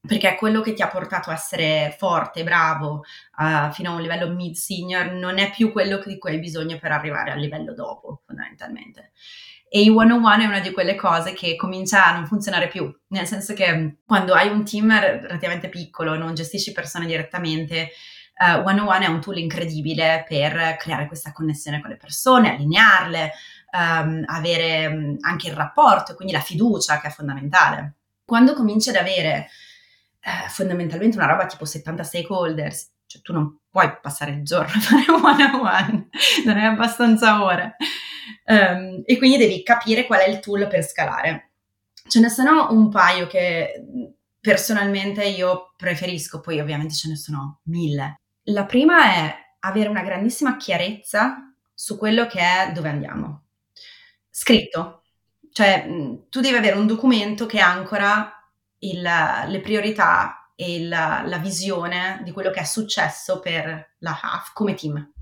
perché quello che ti ha portato a essere forte, bravo, uh, fino a un livello mid senior, non è più quello di cui hai bisogno per arrivare al livello dopo, fondamentalmente. E il one-on-one è una di quelle cose che comincia a non funzionare più, nel senso che quando hai un team relativamente piccolo, non gestisci persone direttamente, uh, One on One è un tool incredibile per creare questa connessione con le persone, allinearle, um, avere um, anche il rapporto, quindi la fiducia che è fondamentale. Quando cominci ad avere uh, fondamentalmente una roba tipo 70 stakeholders, cioè tu non puoi passare il giorno a fare one on one, non hai abbastanza ore. Um, e quindi devi capire qual è il tool per scalare. Ce ne sono un paio che personalmente io preferisco, poi ovviamente ce ne sono mille. La prima è avere una grandissima chiarezza su quello che è dove andiamo. Scritto, cioè tu devi avere un documento che ancora il, le priorità e il, la visione di quello che è successo per la HAF come team.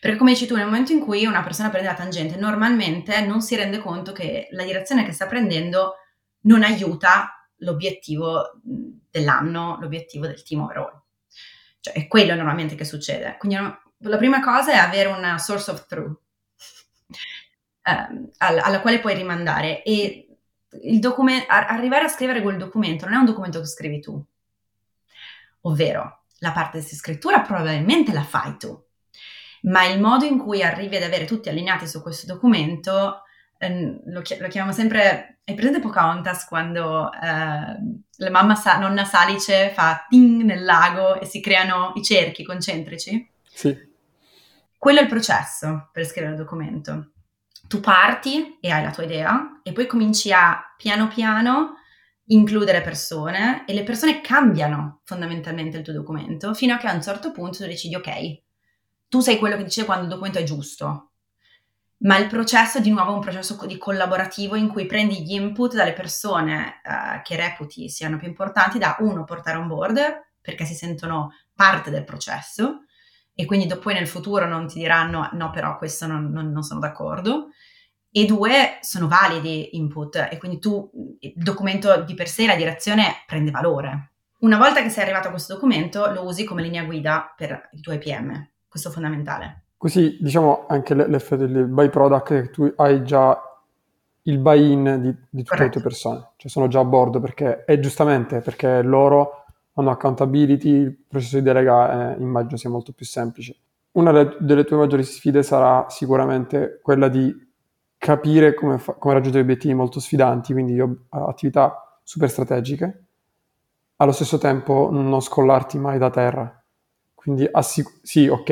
Perché come dici tu, nel momento in cui una persona prende la tangente, normalmente non si rende conto che la direzione che sta prendendo non aiuta l'obiettivo dell'anno, l'obiettivo del team overall. Cioè, è quello normalmente che succede. Quindi la prima cosa è avere una source of truth eh, alla, alla, quale puoi rimandare e document- arrivare a scrivere quel documento non è un documento che scrivi tu, ovvero la parte di scrittura probabilmente la fai tu, ma il modo in cui arrivi ad avere tutti allineati su questo documento Ehm, lo, chi- lo, chiamiamo sempre, hai presente Pocahontas quando eh, la mamma sa- nonna Salice fa ting nel lago e si creano i cerchi concentrici? Sì. Quello è il processo per scrivere il documento. Tu parti e hai la tua idea e poi cominci a piano piano includere persone e le persone cambiano fondamentalmente il tuo documento fino a che a un certo punto tu decidi ok, tu sei quello che dice quando il documento è giusto, ma il processo è di nuovo un processo di collaborativo in cui prendi gli input dalle persone uh, che reputi siano più importanti da uno portare on board perché si sentono parte del processo e quindi dopo nel futuro non ti diranno no però questo non, non, non sono d'accordo e due sono validi input e quindi tu il documento di per sé la direzione prende valore. Una volta che sei arrivato a questo documento lo usi come linea guida per i tuoi PM questo è fondamentale. Così diciamo anche l'effetto del byproduct è che tu hai già il buy-in di, di tutte le tue persone, cioè sono già a bordo perché, e giustamente perché loro hanno accountability, il processo di delega eh, immagino sia molto più semplice. Una delle, tue maggiori sfide sarà sicuramente quella di capire come, fa, come raggiungere obiettivi molto sfidanti, quindi attività super strategiche, allo stesso tempo non scollarti mai da terra. Quindi assic- sì, ok,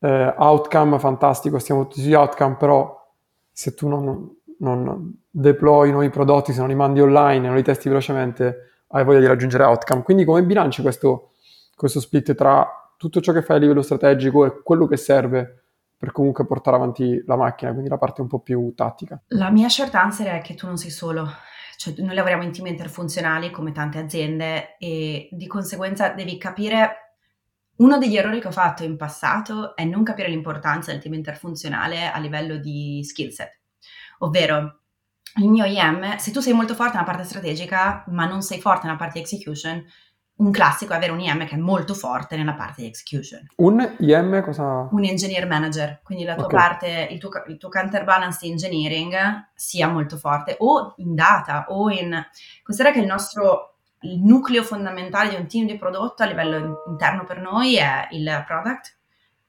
eh, outcome fantastico, stiamo tutti sugli outcome, però se tu non, non deploy nuovi prodotti, se non li mandi online, non li testi velocemente, hai voglia di raggiungere outcome. Quindi come bilanci questo, questo split tra tutto ciò che fai a livello strategico è quello che serve per comunque portare avanti la macchina, quindi la parte un po' più tattica. La mia short answer è che tu non sei solo, cioè noi lavoriamo in team interfunzionali come tante aziende e di conseguenza devi capire uno degli errori che ho fatto in passato è non capire l'importanza del team interfunzionale a livello di skill set, ovvero il mio IM, se tu sei molto forte nella parte strategica ma non sei forte nella parte execution, un classico è avere un IM che è molto forte nella parte di execution. Un IM cosa? Un engineer manager, quindi la tua okay. parte, il tuo, il tuo, counterbalance di engineering sia molto forte, o in data, o in... Considera che il nostro il nucleo fondamentale di un team di prodotto a livello interno per noi è il product,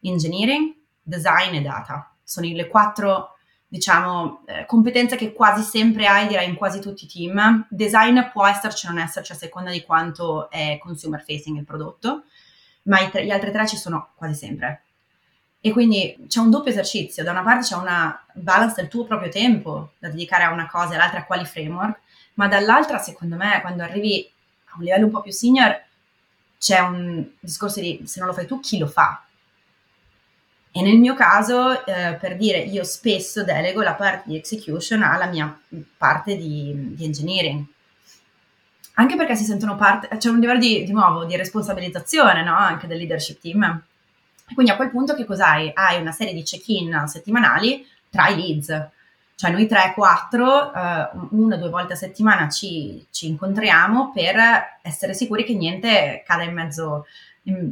engineering, design e data. Sono le quattro diciamo, eh, competenze che quasi sempre hai, direi, in quasi tutti i team. Design può esserci o non esserci a seconda di quanto è consumer facing il prodotto, ma tre, gli altri tre ci sono quasi sempre. E quindi c'è un doppio esercizio, da una parte c'è una balance del tuo proprio tempo da dedicare a una cosa e all'altra a quali framework, ma dall'altra, secondo me, quando arrivi a un livello un po' più senior, c'è un discorso di se non lo fai tu, chi lo fa? E nel mio caso, eh, per dire, io spesso delego la parte di execution alla mia parte di, di engineering. Anche perché si sentono parte, c'è un livello di, di nuovo di responsabilizzazione no? anche del leadership team. quindi a quel punto che cos'hai? Hai una serie di check-in settimanali tra i leads. Cioè noi 3-4, eh, una o due volte a settimana ci, ci, incontriamo per essere sicuri che niente cada in mezzo, in,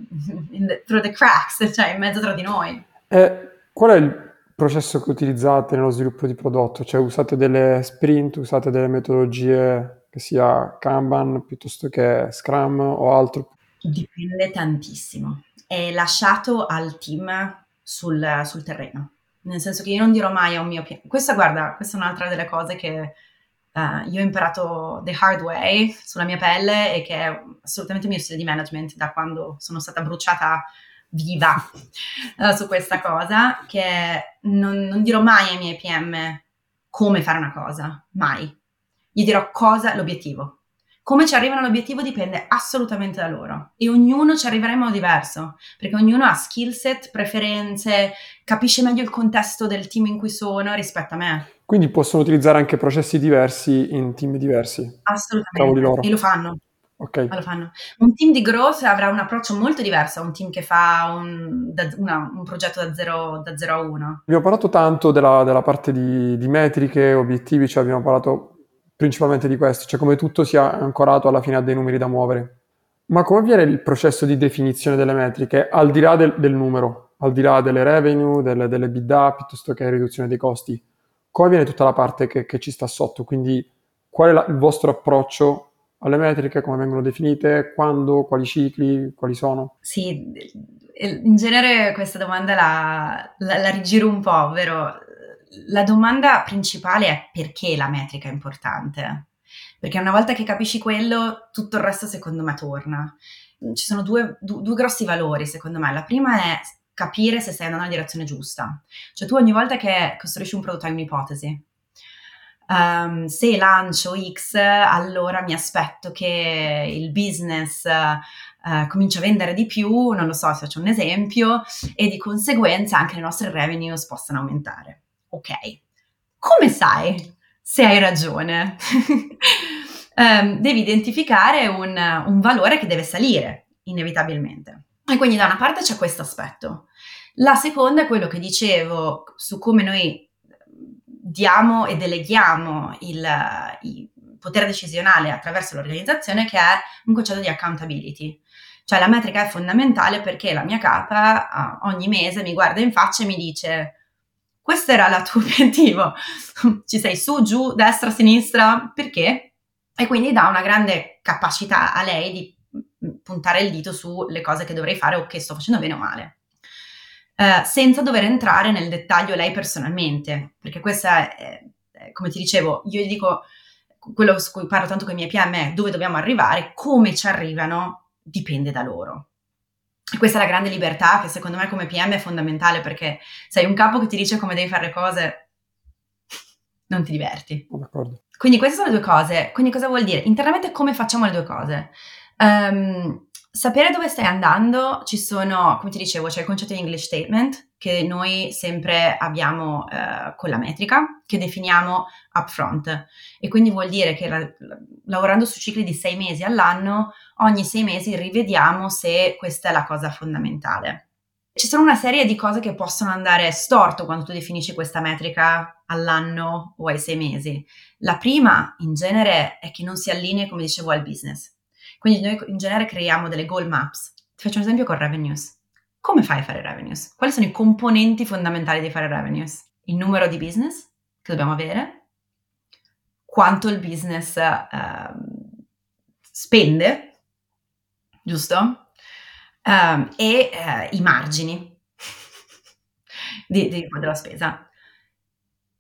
in, through the cracks, cioè in mezzo tra di noi. E qual è il processo che utilizzate nello sviluppo di prodotto? Cioè usate delle sprint, usate delle metodologie che sia Kanban piuttosto che Scrum o altro? Dipende tantissimo. È lasciato al team sul, sul terreno. Nel senso che io non dirò mai a un mio piano. Questa, guarda, questa è un'altra delle cose che uh, io ho imparato the hard way sulla mia pelle e che è assolutamente il mio stile di management da quando sono stata bruciata viva uh, su questa cosa, che non, non dirò mai ai miei PM come fare una cosa, mai. Gli dirò cosa, l'obiettivo. Come ci arrivano all'obiettivo dipende assolutamente da loro e ognuno ci arriverà in modo diverso, perché ognuno ha skill set, preferenze, capisce meglio il contesto del team in cui sono rispetto a me. Quindi possono utilizzare anche processi diversi in team diversi. Assolutamente. E lo fanno. Ok. Lo fanno. Un team di growth avrà un approccio molto diverso a un team che fa un, da, una, un progetto da 0 a 1. Abbiamo parlato tanto della, della parte di, di, metriche, obiettivi, cioè abbiamo parlato principalmente di questo, cioè come tutto sia ancorato alla fine a dei numeri da muovere. Ma come avviene il processo di definizione delle metriche, al di là del, del numero, al di là delle revenue, delle, delle bidda, piuttosto che riduzione dei costi? Come avviene tutta la parte che, che ci sta sotto? Quindi qual è la, il vostro approccio alle metriche, come vengono definite, quando, quali cicli, quali sono? Sì, in genere questa domanda la, la, la rigiro un po', ovvero la domanda principale è perché la metrica è importante? Perché una volta che capisci quello, tutto il resto secondo me torna. Ci sono due, due, due grossi valori secondo me. La prima è capire se stai andando nella direzione giusta. Cioè tu ogni volta che costruisci un prodotto hai un'ipotesi um, se lancio X, allora mi aspetto che il business uh, cominci a vendere di più, non lo so faccio un esempio, e di conseguenza anche le nostre revenues possano aumentare. Ok, come sai se hai ragione? um, devi identificare un, un valore che deve salire, inevitabilmente. E quindi da una parte c'è questo aspetto. La seconda è quello che dicevo su come noi diamo e deleghiamo il, il potere decisionale attraverso l'organizzazione che è un concetto di accountability. Cioè la metrica è fondamentale perché la mia capa uh, ogni mese mi guarda in faccia e mi dice questo era il tuo obiettivo, ci sei su, giù, destra, sinistra, perché? E quindi dà una grande capacità a lei di mm, puntare il dito sulle cose che dovrei fare o che sto facendo bene o male eh, senza dover entrare nel dettaglio lei personalmente, perché questa è, è, come ti dicevo, io gli dico quello su cui parlo tanto con i miei PM è dove dobbiamo arrivare, come ci arrivano dipende da loro. E questa è la grande libertà che secondo me come PM è fondamentale perché sei un capo che ti dice come devi fare le cose, non ti diverti. D'accordo. Quindi queste sono le due cose. Quindi cosa vuol dire? Internamente come facciamo le due cose? Um, sapere dove stai andando, ci sono, come ti dicevo, c'è il concetto di English Statement che noi sempre abbiamo eh, con la metrica, che definiamo upfront. E quindi vuol dire che la, lavorando su cicli di sei mesi all'anno, ogni sei mesi rivediamo se questa è la cosa fondamentale. Ci sono una serie di cose che possono andare storto quando tu definisci questa metrica all'anno o ai sei mesi. La prima, in genere, è che non si allinei, come dicevo, al business. Quindi noi in genere creiamo delle goal maps. Ti faccio un esempio con revenues. Come fai a fare revenues? Quali sono i componenti fondamentali di fare revenues? Il numero di business che dobbiamo avere, quanto il business uh, spende, giusto? Um, e uh, i margini di, di, della spesa.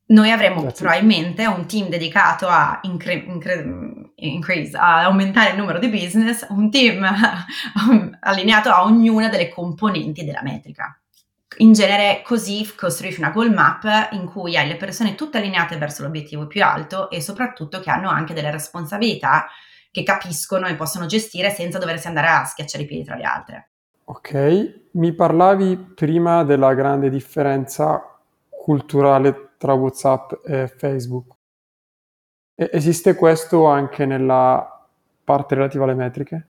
Noi avremo Grazie. probabilmente un team dedicato a incre- incre- increase, a aumentare il numero di business, un team allineato a ognuna delle componenti della metrica. In genere così costruisci una goal map in cui hai le persone tutte allineate verso l'obiettivo più alto e soprattutto che hanno anche delle responsabilità che capiscono e possono gestire senza doversi andare a schiacciare i piedi tra le altre. Ok, mi parlavi prima della grande differenza culturale tra WhatsApp e Facebook. E- esiste questo anche nella parte relativa alle metriche?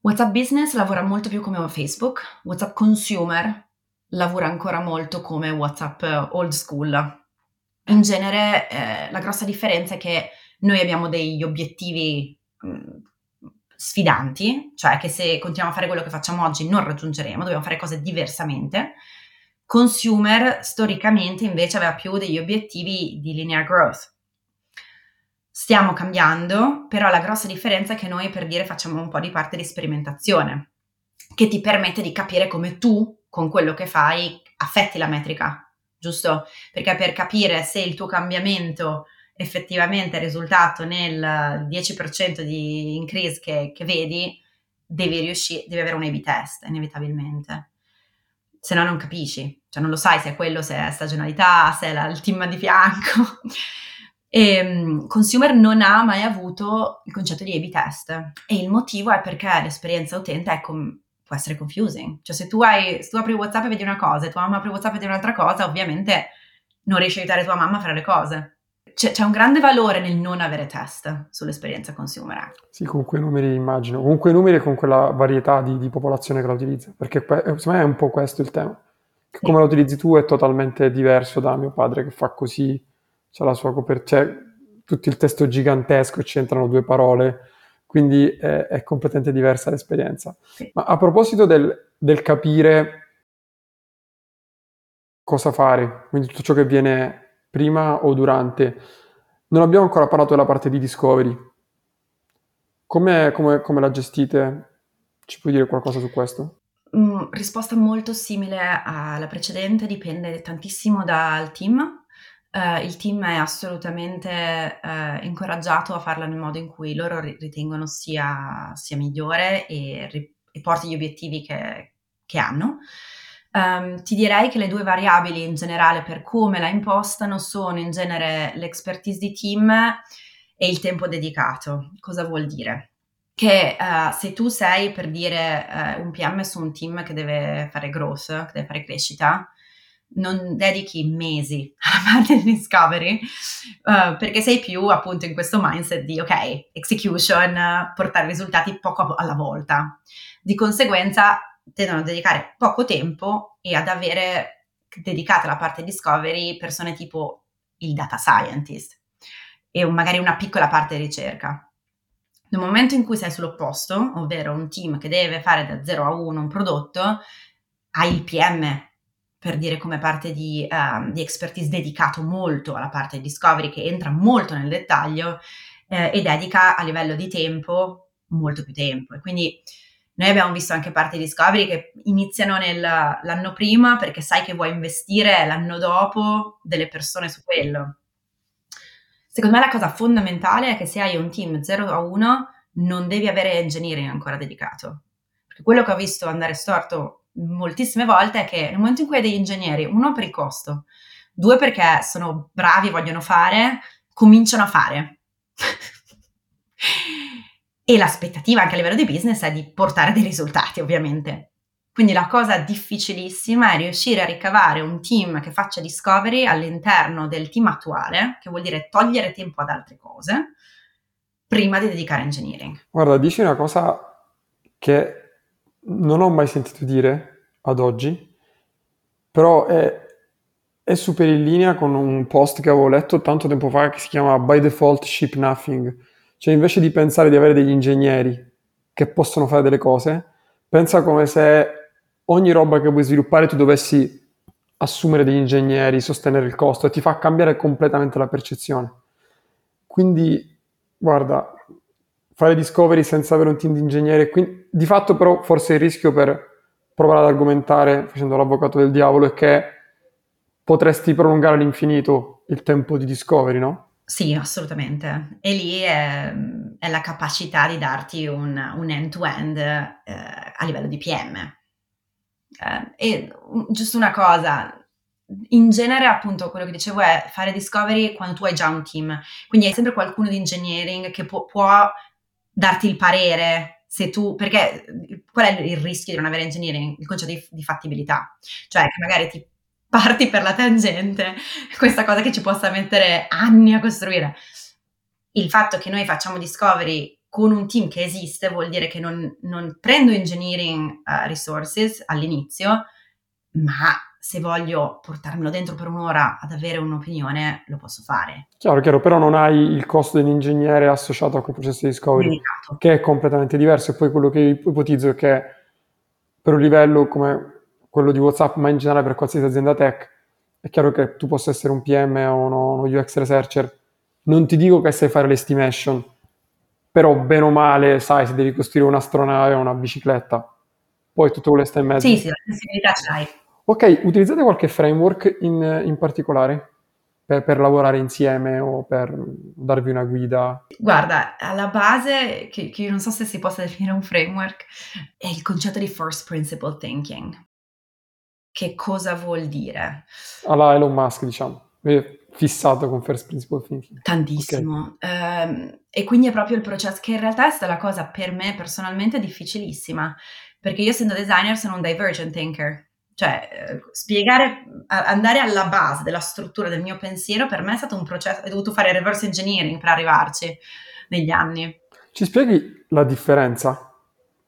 WhatsApp Business lavora molto più come Facebook, WhatsApp Consumer lavora ancora molto come WhatsApp Old School. In genere eh, la grossa differenza è che noi abbiamo degli obiettivi mh, mm, sfidanti, cioè che se continuiamo a fare quello che facciamo oggi non raggiungeremo, dobbiamo fare cose diversamente. Consumer storicamente invece aveva più degli obiettivi di linear growth. Stiamo cambiando, però la grossa differenza è che noi per dire facciamo un po' di parte di sperimentazione, che ti permette di capire come tu, con quello che fai, affetti la metrica, giusto? Perché per capire se il tuo cambiamento effettivamente è risultato nel 10% di increase che, che vedi, devi riuscire, devi avere un A-B test, inevitabilmente se no non capisci, cioè non lo sai se è quello, se è stagionalità, se è la, il team di fianco. E um, Consumer non ha mai avuto il concetto di A-B test e il motivo è perché l'esperienza utente com- può essere confusing. Cioè se tu, hai, se tu apri WhatsApp e vedi una cosa e tua mamma apre WhatsApp e vede un'altra cosa, ovviamente non riesci a aiutare tua mamma a fare le cose c'è, c'è, un grande valore nel non avere test sull'esperienza consumer. Sì, con quei numeri immagino, con quei numeri e con quella varietà di, di popolazione che la utilizza, perché secondo me è un po' questo il tema. Che sì. Come la utilizzi tu è totalmente diverso da mio padre che fa così, c'è la sua copertura, c'è tutto il testo gigantesco, c'entrano due parole, quindi è, è completamente diversa l'esperienza. Sì. Ma a proposito del, del capire cosa fare, quindi tutto ciò che viene prima o durante. Non abbiamo ancora parlato della parte di discovery. Come, come, come la gestite? Ci puoi dire qualcosa su questo? Mm, risposta molto simile alla precedente, dipende tantissimo dal team. Uh, il team è assolutamente uh, incoraggiato a farla nel modo in cui loro ritengono sia, sia migliore e, e, porti gli obiettivi che, che hanno. Um, ti direi che le due variabili in generale per come la impostano sono in genere l'expertise di team e il tempo dedicato. Cosa vuol dire? Che uh, se tu sei per dire uh, un PM su un team che deve fare growth, che deve fare crescita, non dedichi mesi alla parte di discovery uh, perché sei più appunto in questo mindset di ok, execution, portare risultati poco alla volta. Di conseguenza tendono a dedicare poco tempo e ad avere dedicata la parte discovery persone tipo il data scientist e magari una piccola parte ricerca. Nel momento in cui sei sull'opposto, ovvero un team che deve fare da 0 a 1 un prodotto, hai il PM per dire come parte di, uh, di, expertise dedicato molto alla parte di discovery che entra molto nel dettaglio eh, e dedica a livello di tempo molto più tempo. E quindi noi abbiamo visto anche parti di Discovery che iniziano nel, l'anno prima perché sai che vuoi investire l'anno dopo delle persone su quello. Secondo me la cosa fondamentale è che se hai un team 0 a 1 non devi avere engineering ancora dedicato. Perché quello che ho visto andare storto moltissime volte è che nel momento in cui hai degli ingegneri, uno per il costo, due perché sono bravi e vogliono fare, cominciano a fare. e l'aspettativa anche a livello di business è di portare dei risultati, ovviamente. Quindi la cosa difficilissima è riuscire a ricavare un team che faccia discovery all'interno del team attuale, che vuol dire togliere tempo ad altre cose, prima di dedicare engineering. Guarda, dici una cosa che non ho mai sentito dire ad oggi, però è, è super in linea con un post che avevo letto tanto tempo fa che si chiama By Default Ship Nothing. Cioè invece di pensare di avere degli ingegneri che possono fare delle cose, pensa come se ogni roba che vuoi sviluppare tu dovessi assumere degli ingegneri, sostenere il costo e ti fa cambiare completamente la percezione. Quindi guarda, fare discovery senza avere un team di ingegneri, quindi, di fatto però forse il rischio per provare ad argomentare facendo l'avvocato del diavolo è che potresti prolungare all'infinito il tempo di discovery, no? Sì, assolutamente. E lì è, è la capacità di darti un, un end-to-end eh, a livello di PM. Eh, e giusto una cosa, in genere, appunto, quello che dicevo è fare discovery quando tu hai già un team. Quindi hai sempre qualcuno di engineering che può, può darti il parere se tu, perché qual è il rischio di non avere engineering? Il concetto di, di fattibilità. Cioè che magari ti parti per la tangente, questa cosa che ci possa mettere anni a costruire. Il fatto che noi facciamo discovery con un team che esiste vuol dire che non, non prendo engineering uh, resources all'inizio, ma se voglio portarmelo dentro per un'ora ad avere un'opinione, lo posso fare. Chiaro, chiaro, però non hai il costo dell'ingegnere associato a quel processo di discovery, Delicato. che è completamente diverso. E poi quello che ipotizzo è che per un livello come quello di WhatsApp, ma in generale per qualsiasi azienda tech, è chiaro che tu possa essere un PM o uno, uno UX researcher. Non ti dico che sai fare l'estimation, però bene o male sai se devi costruire un'astronave o una bicicletta. Poi tutto quello sta in mezzo. Sì, sì, la sensibilità ce l'hai. Ok, utilizzate qualche framework in, in particolare per, per, lavorare insieme o per darvi una guida? Guarda, alla base, che, che io non so se si possa definire un framework, è il concetto di first principle thinking. Che cosa vuol dire? Alla Elon Musk, diciamo. Fissato con first principle thinking. Tantissimo. Okay. Um, e quindi è proprio il processo, che in realtà è stata la cosa per me personalmente difficilissima, perché io essendo designer sono un divergent thinker cioè, eh, spiegare, andare alla base della struttura del mio pensiero per me è stato un processo, ho dovuto fare reverse engineering per arrivarci negli anni. Ci spieghi la differenza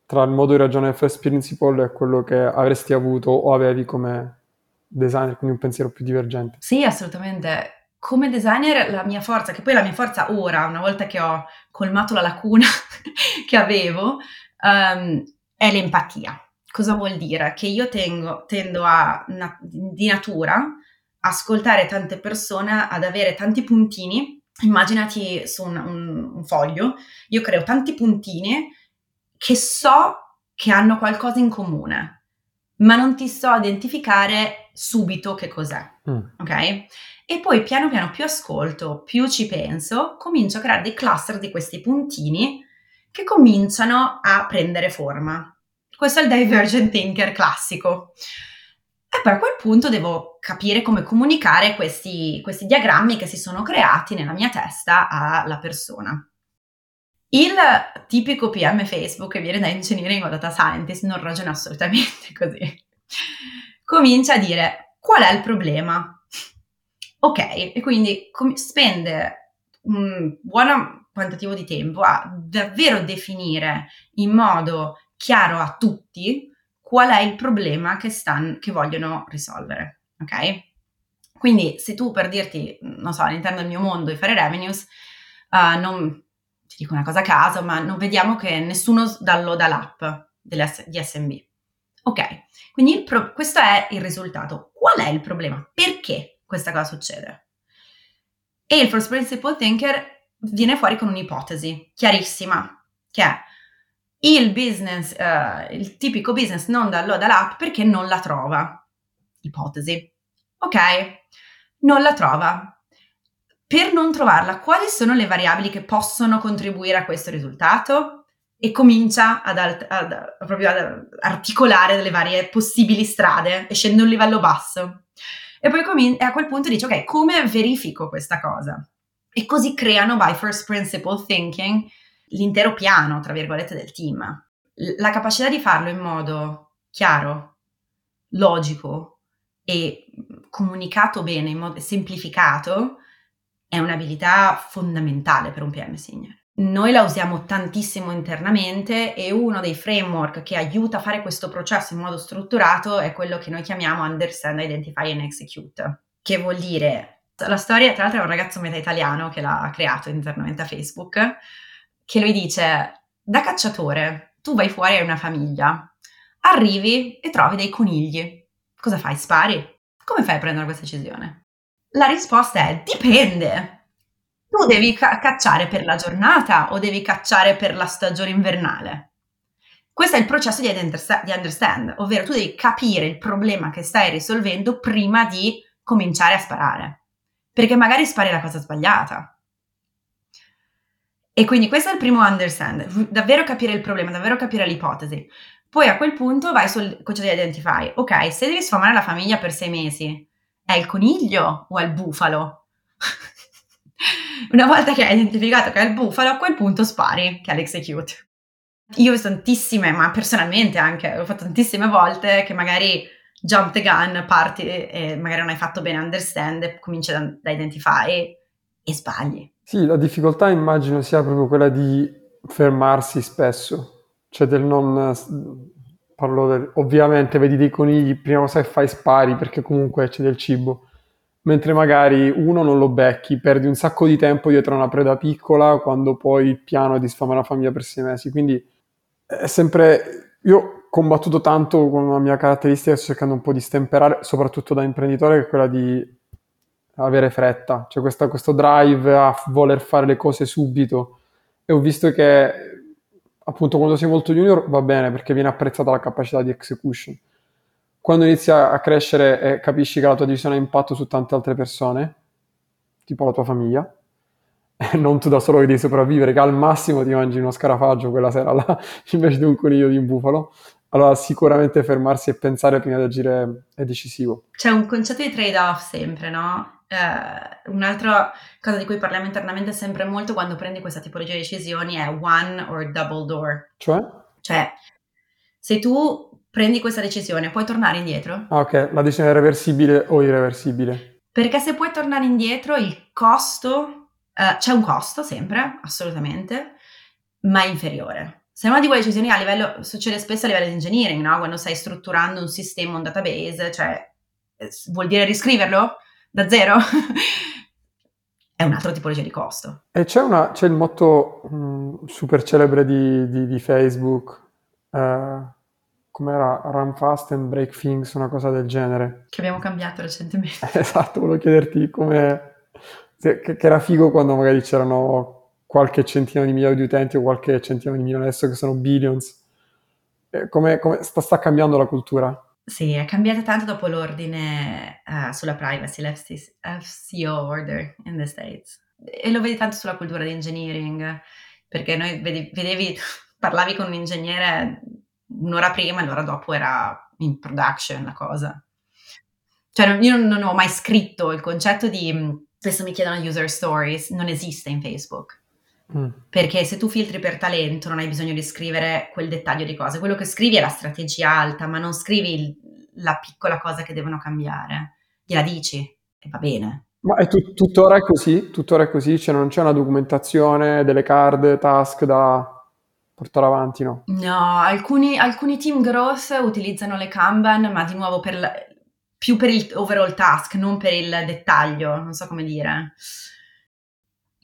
tra il modo di ragionare first principle e quello che avresti avuto o avevi come designer, quindi un pensiero più divergente? Sì, assolutamente. Come designer la mia forza, che poi la mia forza ora, una volta che ho colmato la lacuna che avevo, um, è l'empatia Cosa vuol dire? Che io tengo, tendo a, na, di natura, ascoltare tante persone, ad avere tanti puntini. Immaginati su un, un, un foglio, io creo tanti puntini che so che hanno qualcosa in comune, ma non ti so identificare subito che cos'è, mm. ok? E poi piano piano più ascolto, più ci penso, comincio a creare dei cluster di questi puntini che cominciano a prendere forma. Questo è il divergent thinker classico. E poi a quel punto devo capire come comunicare questi, questi diagrammi che si sono creati nella mia testa alla persona. Il tipico PM Facebook che viene da engineering o data scientist non ragiona assolutamente così. Comincia a dire qual è il problema. Ok, e quindi com- spende un buon quantitativo di tempo a davvero definire in modo chiaro a tutti qual è il problema che, stan, che vogliono risolvere, ok? Quindi se tu per dirti, non so, all'interno del mio mondo di fare revenues, uh, non, dico una cosa a caso, ma non vediamo che nessuno downloada l'app di SMB. Ok, quindi pro, questo è il risultato. Qual è il problema? Perché questa cosa succede? E il first principle thinker viene fuori con un'ipotesi chiarissima, che è il business, uh, il tipico business non downloada l'app perché non la trova. Ipotesi. Ok, non la trova. Per non trovarla, quali sono le variabili che possono contribuire a questo risultato? E comincia ad, alt- ad, ad articolare delle varie possibili strade e scende un livello basso. E poi com- e a quel punto dice, ok, come verifico questa cosa? E così creano by first principle thinking l'intero piano, tra virgolette, del team. La capacità di farlo in modo chiaro, logico e comunicato bene, in modo semplificato, è un'abilità fondamentale per un PM senior. Noi la usiamo tantissimo internamente e uno dei framework che aiuta a fare questo processo in modo strutturato è quello che noi chiamiamo Understand, Identify and Execute, che vuol dire, la storia tra l'altro è un ragazzo metà italiano che l'ha creato internamente a Facebook, che lui dice, da cacciatore, tu vai fuori a una famiglia, arrivi e trovi dei conigli, cosa fai? Spari? Come fai a prendere questa decisione? La risposta è dipende. Tu devi ca- cacciare per la giornata o devi cacciare per la stagione invernale? Questo è il processo di, understand, di understand, ovvero tu devi capire il problema che stai risolvendo prima di cominciare a sparare, perché magari spari la cosa sbagliata. E quindi questo è il primo understand, davvero capire il problema, davvero capire l'ipotesi. Poi a quel punto vai sul concetto di identify. Ok, se devi sfamare la famiglia per sei mesi, è il coniglio o è il bufalo? Una volta che hai identificato che è il bufalo, a quel punto spari, che è l'execute. Io tantissime, ma personalmente anche, ho fatto tantissime volte che magari jump the gun, parti e magari non hai fatto bene understand, cominci da, da identify e sbagli. Sì, la difficoltà immagino sia proprio quella di fermarsi spesso, cioè del non... Parlo del, ovviamente vedi dei conigli, prima cosa che fai spari perché comunque c'è del cibo, mentre magari uno non lo becchi, perdi un sacco di tempo dietro una preda piccola quando poi il piano è di sfamare la famiglia per sei mesi. Quindi è sempre... Io ho combattuto tanto con una mia caratteristica, sto cercando un po' di stemperare, soprattutto da imprenditore, che è quella di avere fretta, cioè questa, questo drive a voler fare le cose subito. E ho visto che appunto quando sei molto junior va bene perché viene apprezzata la capacità di execution quando inizi a crescere e capisci che la tua decisione ha impatto su tante altre persone, tipo la tua famiglia, e non tu da solo che devi sopravvivere, che al massimo ti mangi uno scarafaggio quella sera là, invece di un coniglio di un bufalo, allora sicuramente fermarsi e pensare prima di agire è decisivo. C'è un concetto di trade-off sempre, no? Uh, un'altra cosa di cui parliamo internamente sempre molto quando prendi questa tipologia di decisioni è one or double door. Cioè? Cioè, se tu prendi questa decisione, puoi tornare indietro? Ah, ok, la decisione è reversibile o irreversibile? Perché se puoi tornare indietro, il costo, uh, c'è un costo sempre, assolutamente, ma è inferiore. Se una di quelle decisioni a livello, succede spesso a livello di engineering, no? Quando stai strutturando un sistema, un database, cioè eh, vuol dire riscriverlo da zero? è un altro tipologia di costo. E c'è, una, c'è il motto um, super celebre di, di, di Facebook, uh, com'era Run Fast and Break Things, una cosa del genere. Che abbiamo cambiato recentemente. esatto, volevo chiederti come... Che, che, era figo quando magari c'erano qualche centinaio di migliaia di utenti o qualche centinaio di milioni, adesso che sono billions. Come, come sta, sta, cambiando la cultura? Sì, è cambiata tanto dopo l'ordine uh, sulla privacy, l'FCO order in the States. E lo vedi tanto sulla cultura di engineering, perché noi vedi, vedevi, parlavi con un ingegnere un'ora prima e l'ora dopo era in production la cosa. Cioè io non, ho mai scritto il concetto di, mm, spesso mi chiedono user stories, non esiste in Facebook. Mm. Perché se tu filtri per talento non hai bisogno di scrivere quel dettaglio di cose, quello che scrivi è la strategia alta, ma non scrivi il, la piccola cosa che devono cambiare, gliela dici e va bene. Ma è tut- tuttora è così? Tuttora è così? Cioè non c'è una documentazione, delle card, task da portare avanti, no? No, alcuni, alcuni team growth utilizzano le Kanban, ma di nuovo per la, più per il overall task, non per il dettaglio, non so come dire.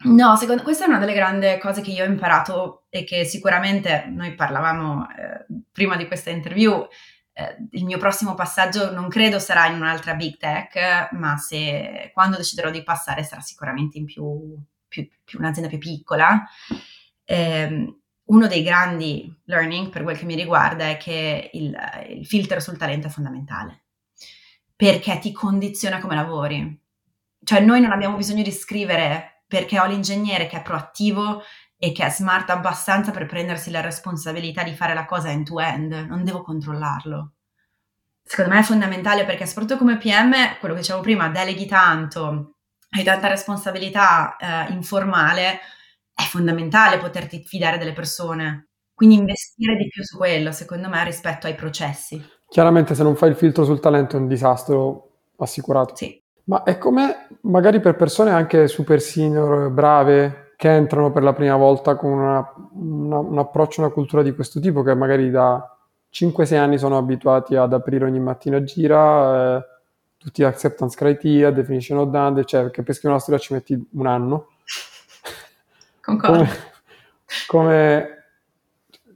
No, secondo, questa è una delle grandi cose che io ho imparato e che sicuramente noi parlavamo eh, prima di questa interview. Eh, il mio prossimo passaggio non credo sarà in un'altra big tech, ma se quando deciderò di passare sarà sicuramente in più, più, più un'azienda più piccola. Eh, uno dei grandi learning per quel che mi riguarda è che il, il filtro sul talento è fondamentale perché ti condiziona come lavori. Cioè noi non abbiamo bisogno di scrivere perché ho l'ingegnere che è proattivo e che è smart abbastanza per prendersi la responsabilità di fare la cosa end to end, non devo controllarlo. Secondo me è fondamentale perché soprattutto come PM, quello che dicevo prima, deleghi tanto, hai tanta responsabilità eh, informale, è fondamentale poterti fidare delle persone. Quindi investire di più su quello, secondo me, rispetto ai processi. Chiaramente se non fai il filtro sul talento è un disastro assicurato. Sì. Ma è come magari per persone anche super senior, brave, che entrano per la prima volta con una, una, un approccio, una cultura di questo tipo, che magari da 5-6 anni sono abituati ad aprire ogni mattina a gira, eh, tutti acceptance criteria, definition of done, cioè che per scrivere una storia ci metti un anno. Concordo. Come, come,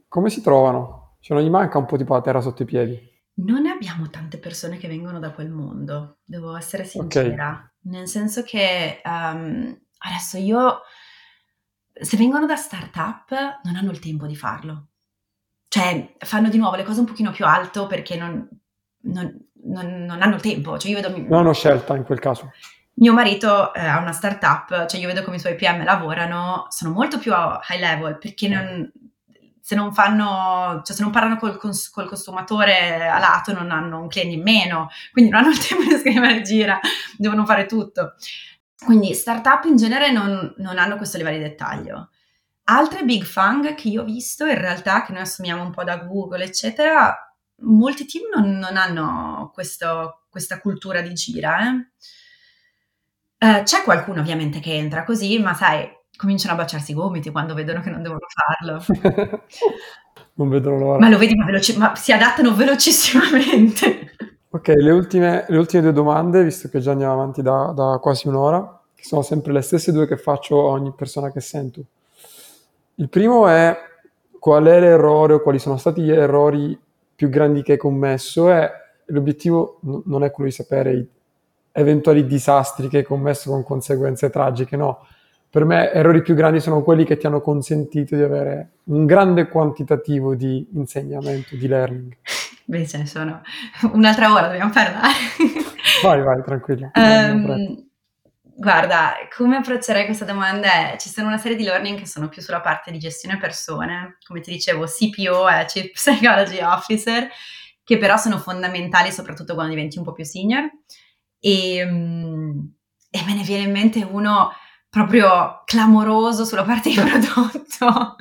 come si trovano? Cioè non gli manca un po' tipo la terra sotto i piedi? Non abbiamo tante persone che vengono da quel mondo, devo essere sincera. Okay. Nel senso che um, adesso io, se vengono da startup, non hanno il tempo di farlo. Cioè, fanno di nuovo le cose un pochino più alto perché non, non, non, non hanno il tempo. Cioè, io vedo... Non hanno scelta in quel caso. Mio marito eh, ha una startup, cioè io vedo come i suoi PM lavorano, sono molto più high level perché non, se non fanno, cioè se non parlano col, cons- col, consumatore a lato non hanno un cliente in meno, quindi non hanno il tempo di scrivere gira, devono fare tutto. Quindi startup in genere non, non hanno questo livello di dettaglio. Altre big fang che io ho visto, in realtà, che noi assumiamo un po' da Google, eccetera, molti team non, non hanno questo, questa cultura di gira. Eh. Uh, c'è qualcuno ovviamente che entra così, ma sai, cominciano a baciarsi i gomiti quando vedono che non devono farlo. non vedono l'ora. Ma lo vedi, ma, veloci- ma si adattano velocissimamente. Ok, le ultime, le ultime, due domande, visto che già andiamo avanti da, da, quasi un'ora, che sono sempre le stesse due che faccio a ogni persona che sento. Il primo è qual è l'errore o quali sono stati gli errori più grandi che hai commesso e l'obiettivo n- non è quello di sapere i eventuali disastri che hai commesso con conseguenze tragiche, no, per me errori più grandi sono quelli che ti hanno consentito di avere un grande quantitativo di insegnamento, di learning. Beh, ce ne sono un'altra ora, dobbiamo parlare. vai, vai, tranquilla. Um, guarda, come approccerei questa domanda? Ci sono una serie di learning che sono più sulla parte di gestione persone, come ti dicevo, CPO è Chief Psychology Officer, che però sono fondamentali soprattutto quando diventi un po' più senior. E, um, e me ne viene in mente uno proprio clamoroso sulla parte di prodotto.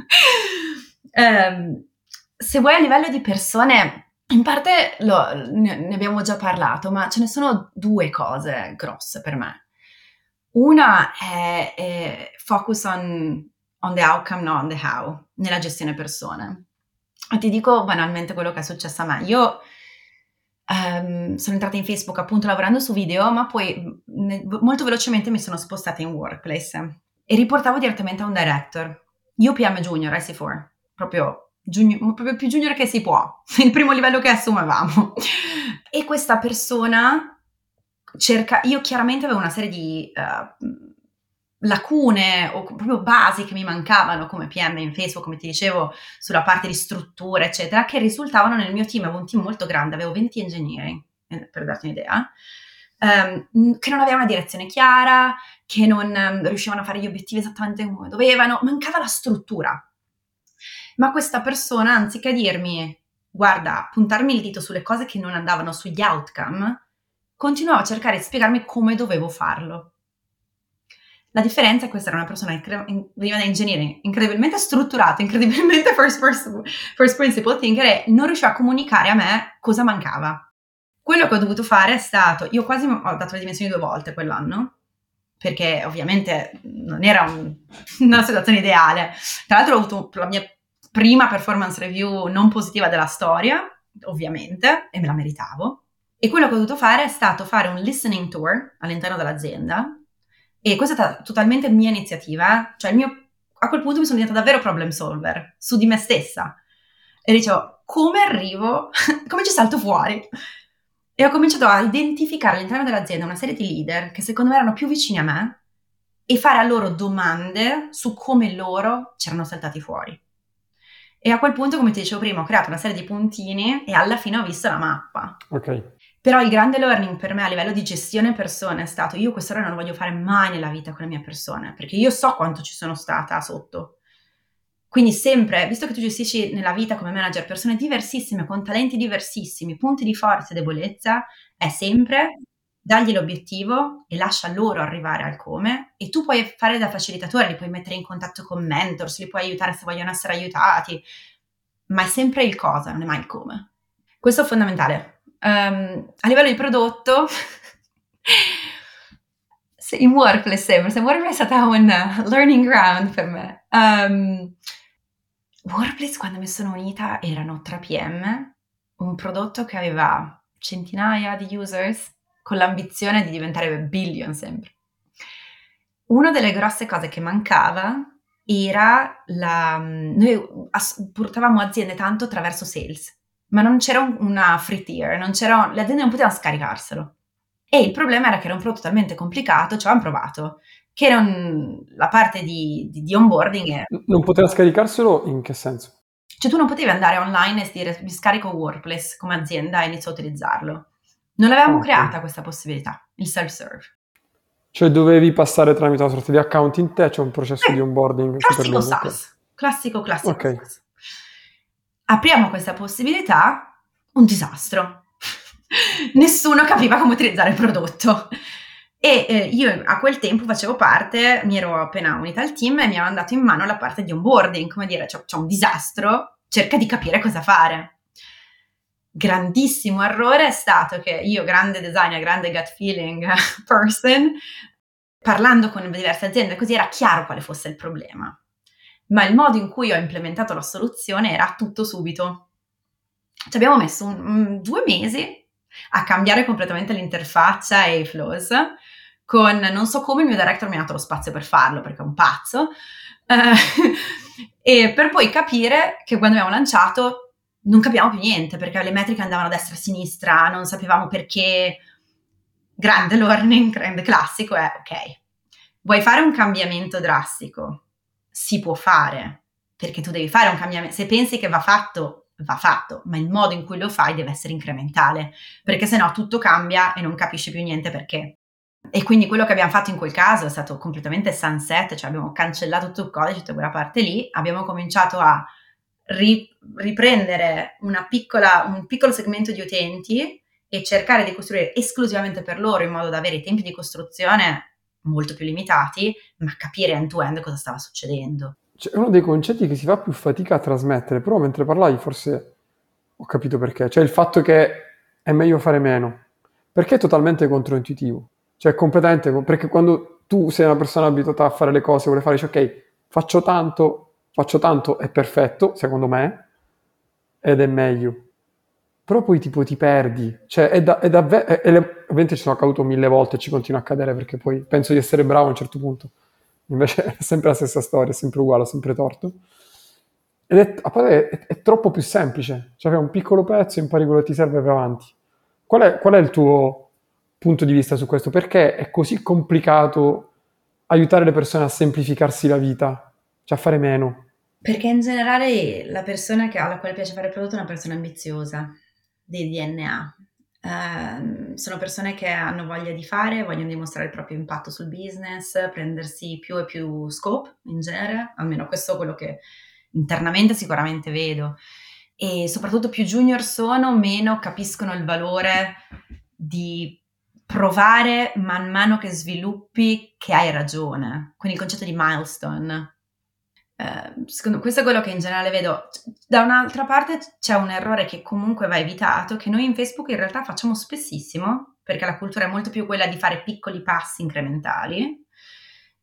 um, se vuoi a livello di persone, in parte lo, ne, abbiamo già parlato, ma ce ne sono due cose grosse per me. Una è, è focus on, on, the outcome, not on the how, nella gestione persone. E ti dico banalmente quello che è successo a me. Io um, sono entrata in Facebook appunto lavorando su video, ma poi ne, molto velocemente mi sono spostata in Workplace e riportavo direttamente a un director. Io PM Junior, IC4, proprio, junior, proprio più junior che si può, il primo livello che assumevamo. E questa persona cerca, io chiaramente avevo una serie di uh, lacune o proprio basi che mi mancavano come PM in Facebook, come ti dicevo, sulla parte di struttura, eccetera, che risultavano nel mio team. Avevo un team molto grande, avevo 20 ingegneri, eh, per darti un'idea, um, che non avevano una direzione chiara, che non um, riuscivano a fare gli obiettivi esattamente come dovevano, mancava la struttura. Ma questa persona, anziché dirmi, guarda, puntarmi il dito sulle cose che non andavano sugli outcome, continuava a cercare di spiegarmi come dovevo farlo. La differenza è che questa era una persona in, veniva da ingegnere incredibilmente strutturato, incredibilmente first, person, first principle thinker e non riusciva a comunicare a me cosa mancava. Quello che ho dovuto fare è stato, io quasi ho dato le dimensioni due volte quell'anno, perché ovviamente non era un, una situazione ideale. Tra l'altro ho avuto la mia prima performance review non positiva della storia, ovviamente, e me la meritavo. E quello che ho dovuto fare è stato fare un listening tour all'interno dell'azienda e questa è stata totalmente mia iniziativa, cioè mio, a quel punto mi sono diventata davvero problem solver su di me stessa. E dicevo, come arrivo, come ci salto fuori? E ho cominciato a identificare all'interno dell'azienda una serie di leader che secondo me erano più vicini a me e fare a loro domande su come loro c'erano saltati fuori. E a quel punto, come ti dicevo prima, ho creato una serie di puntini e alla fine ho visto la mappa. Ok. Però il grande learning per me a livello di gestione persone è stato io questo non lo voglio fare mai nella vita con le mie persone, perché io so quanto ci sono stata sotto. Quindi sempre, visto che tu gestisci nella vita come manager persone diversissime, con talenti diversissimi, punti di forza e debolezza, è sempre dagli l'obiettivo e lascia loro arrivare al come e tu puoi fare da facilitatore, li puoi mettere in contatto con mentors, li puoi aiutare se vogliono essere aiutati, ma è sempre il cosa, non è mai il come. Questo è fondamentale. Um, a livello di prodotto, in workplace sempre, se workplace è stata un learning ground per me. Um, workplace quando mi sono unita erano 3 PM, un prodotto che aveva centinaia di users con l'ambizione di diventare billion sempre. Una delle grosse cose che mancava era la... Noi portavamo aziende tanto attraverso sales, ma non c'era una free tier, non c'era, le aziende non potevano scaricarselo. E il problema era che era un prodotto talmente complicato, ci avevamo provato, che era un, la parte di, di, di onboarding. È... Non poteva scaricarselo in che senso? Cioè tu non potevi andare online e dire mi scarico Workplace come azienda e inizio a utilizzarlo. Non avevamo okay. creata questa possibilità, il self-serve. Cioè dovevi passare tramite una sorta di account in te, c'è un processo eh, di onboarding. Classico SaaS, classico, classico okay. SaaS. Apriamo questa possibilità, un disastro. Nessuno capiva come utilizzare il prodotto. E eh, io a quel tempo facevo parte, mi ero appena unita al team e mi avevano dato in mano la parte di onboarding, come dire, c'è, c'è un disastro, cerca di capire cosa fare. Grandissimo errore è stato che io, grande designer, grande gut feeling person, parlando con diverse aziende, così era chiaro quale fosse il problema. Ma il modo in cui ho implementato la soluzione era tutto subito. Ci abbiamo messo un, un, due mesi a cambiare completamente l'interfaccia e i flows, con non so come il mio director mi ha dato lo spazio per farlo perché è un pazzo, eh, e per poi capire che quando abbiamo lanciato non capiamo più niente perché le metriche andavano a destra e a sinistra, non sapevamo perché. Grande learning, grande classico è ok. Vuoi fare un cambiamento drastico? Si può fare perché tu devi fare un cambiamento. Se pensi che va fatto, va fatto, ma il modo in cui lo fai deve essere incrementale perché sennò tutto cambia e non capisci più niente perché. E quindi quello che abbiamo fatto in quel caso è stato completamente sunset, cioè abbiamo cancellato tutto il codice, tutta quella parte lì, abbiamo cominciato a ri- riprendere piccola, un piccolo segmento di utenti e cercare di costruire esclusivamente per loro in modo da avere i tempi di costruzione molto più limitati, ma capire end-to-end cosa stava succedendo. Cioè, è uno dei concetti che si fa più fatica a trasmettere, però mentre parlavi forse ho capito perché. Cioè il fatto che è meglio fare meno, perché è totalmente controintuitivo. Cioè, completamente, perché quando tu sei una persona abituata a fare le cose, vuole fare, dici, ok, faccio tanto, faccio tanto, è perfetto, secondo me, ed è meglio. Però poi tipo ti perdi, cioè è, da, è davvero, ovviamente ci sono accaduto mille volte e ci continua a accadere perché poi penso di essere bravo a un certo punto, invece è sempre la stessa storia, è sempre uguale, è sempre torto. Ed è, a parte è, è troppo più semplice, cioè fai un piccolo pezzo impari quello che ti serve per avanti. Qual è, qual è il tuo punto di vista su questo? Perché è così complicato aiutare le persone a semplificarsi la vita, cioè a fare meno? Perché in generale la persona che, alla quale piace fare il prodotto è una persona ambiziosa, di DNA. Ehm, sono persone che hanno voglia di fare, vogliono dimostrare il proprio impatto sul business, prendersi più e più scope in genere, almeno questo è quello che internamente sicuramente vedo. E soprattutto più junior sono, meno capiscono il valore di provare man mano che sviluppi che hai ragione. Quindi il concetto di milestone. Eh, secondo questo è quello che in generale vedo. Da un'altra parte c'è un errore che comunque va evitato, che noi in Facebook in realtà facciamo spessissimo, perché la cultura è molto più quella di fare piccoli passi incrementali,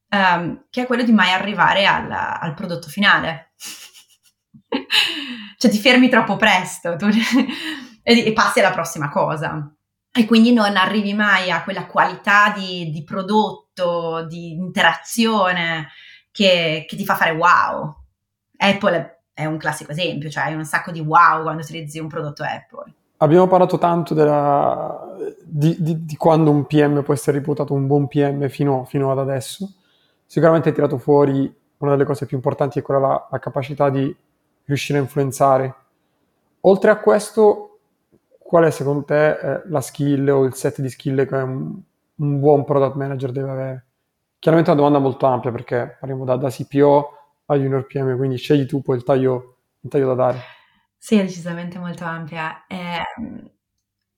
ehm, che è quello di mai arrivare al, al prodotto finale. cioè ti fermi troppo presto tu, e, e passi alla prossima cosa e quindi non arrivi mai a quella qualità di, di prodotto, di interazione che, che, ti fa fare wow. Apple è un classico esempio, cioè hai un sacco di wow quando utilizzi un prodotto Apple. Abbiamo parlato tanto della, di, di, di, quando un PM può essere reputato un buon PM fino, fino, ad adesso. Sicuramente hai tirato fuori una delle cose più importanti, è quella la, la capacità di riuscire a influenzare. Oltre a questo, qual è secondo te eh, la skill o il set di skill che un, un, buon product manager deve avere? Chiaramente è una domanda molto ampia perché parliamo da, da CPO a junior PM, quindi scegli tu poi il taglio, il taglio da dare. Sì, è decisamente molto ampia. Eh,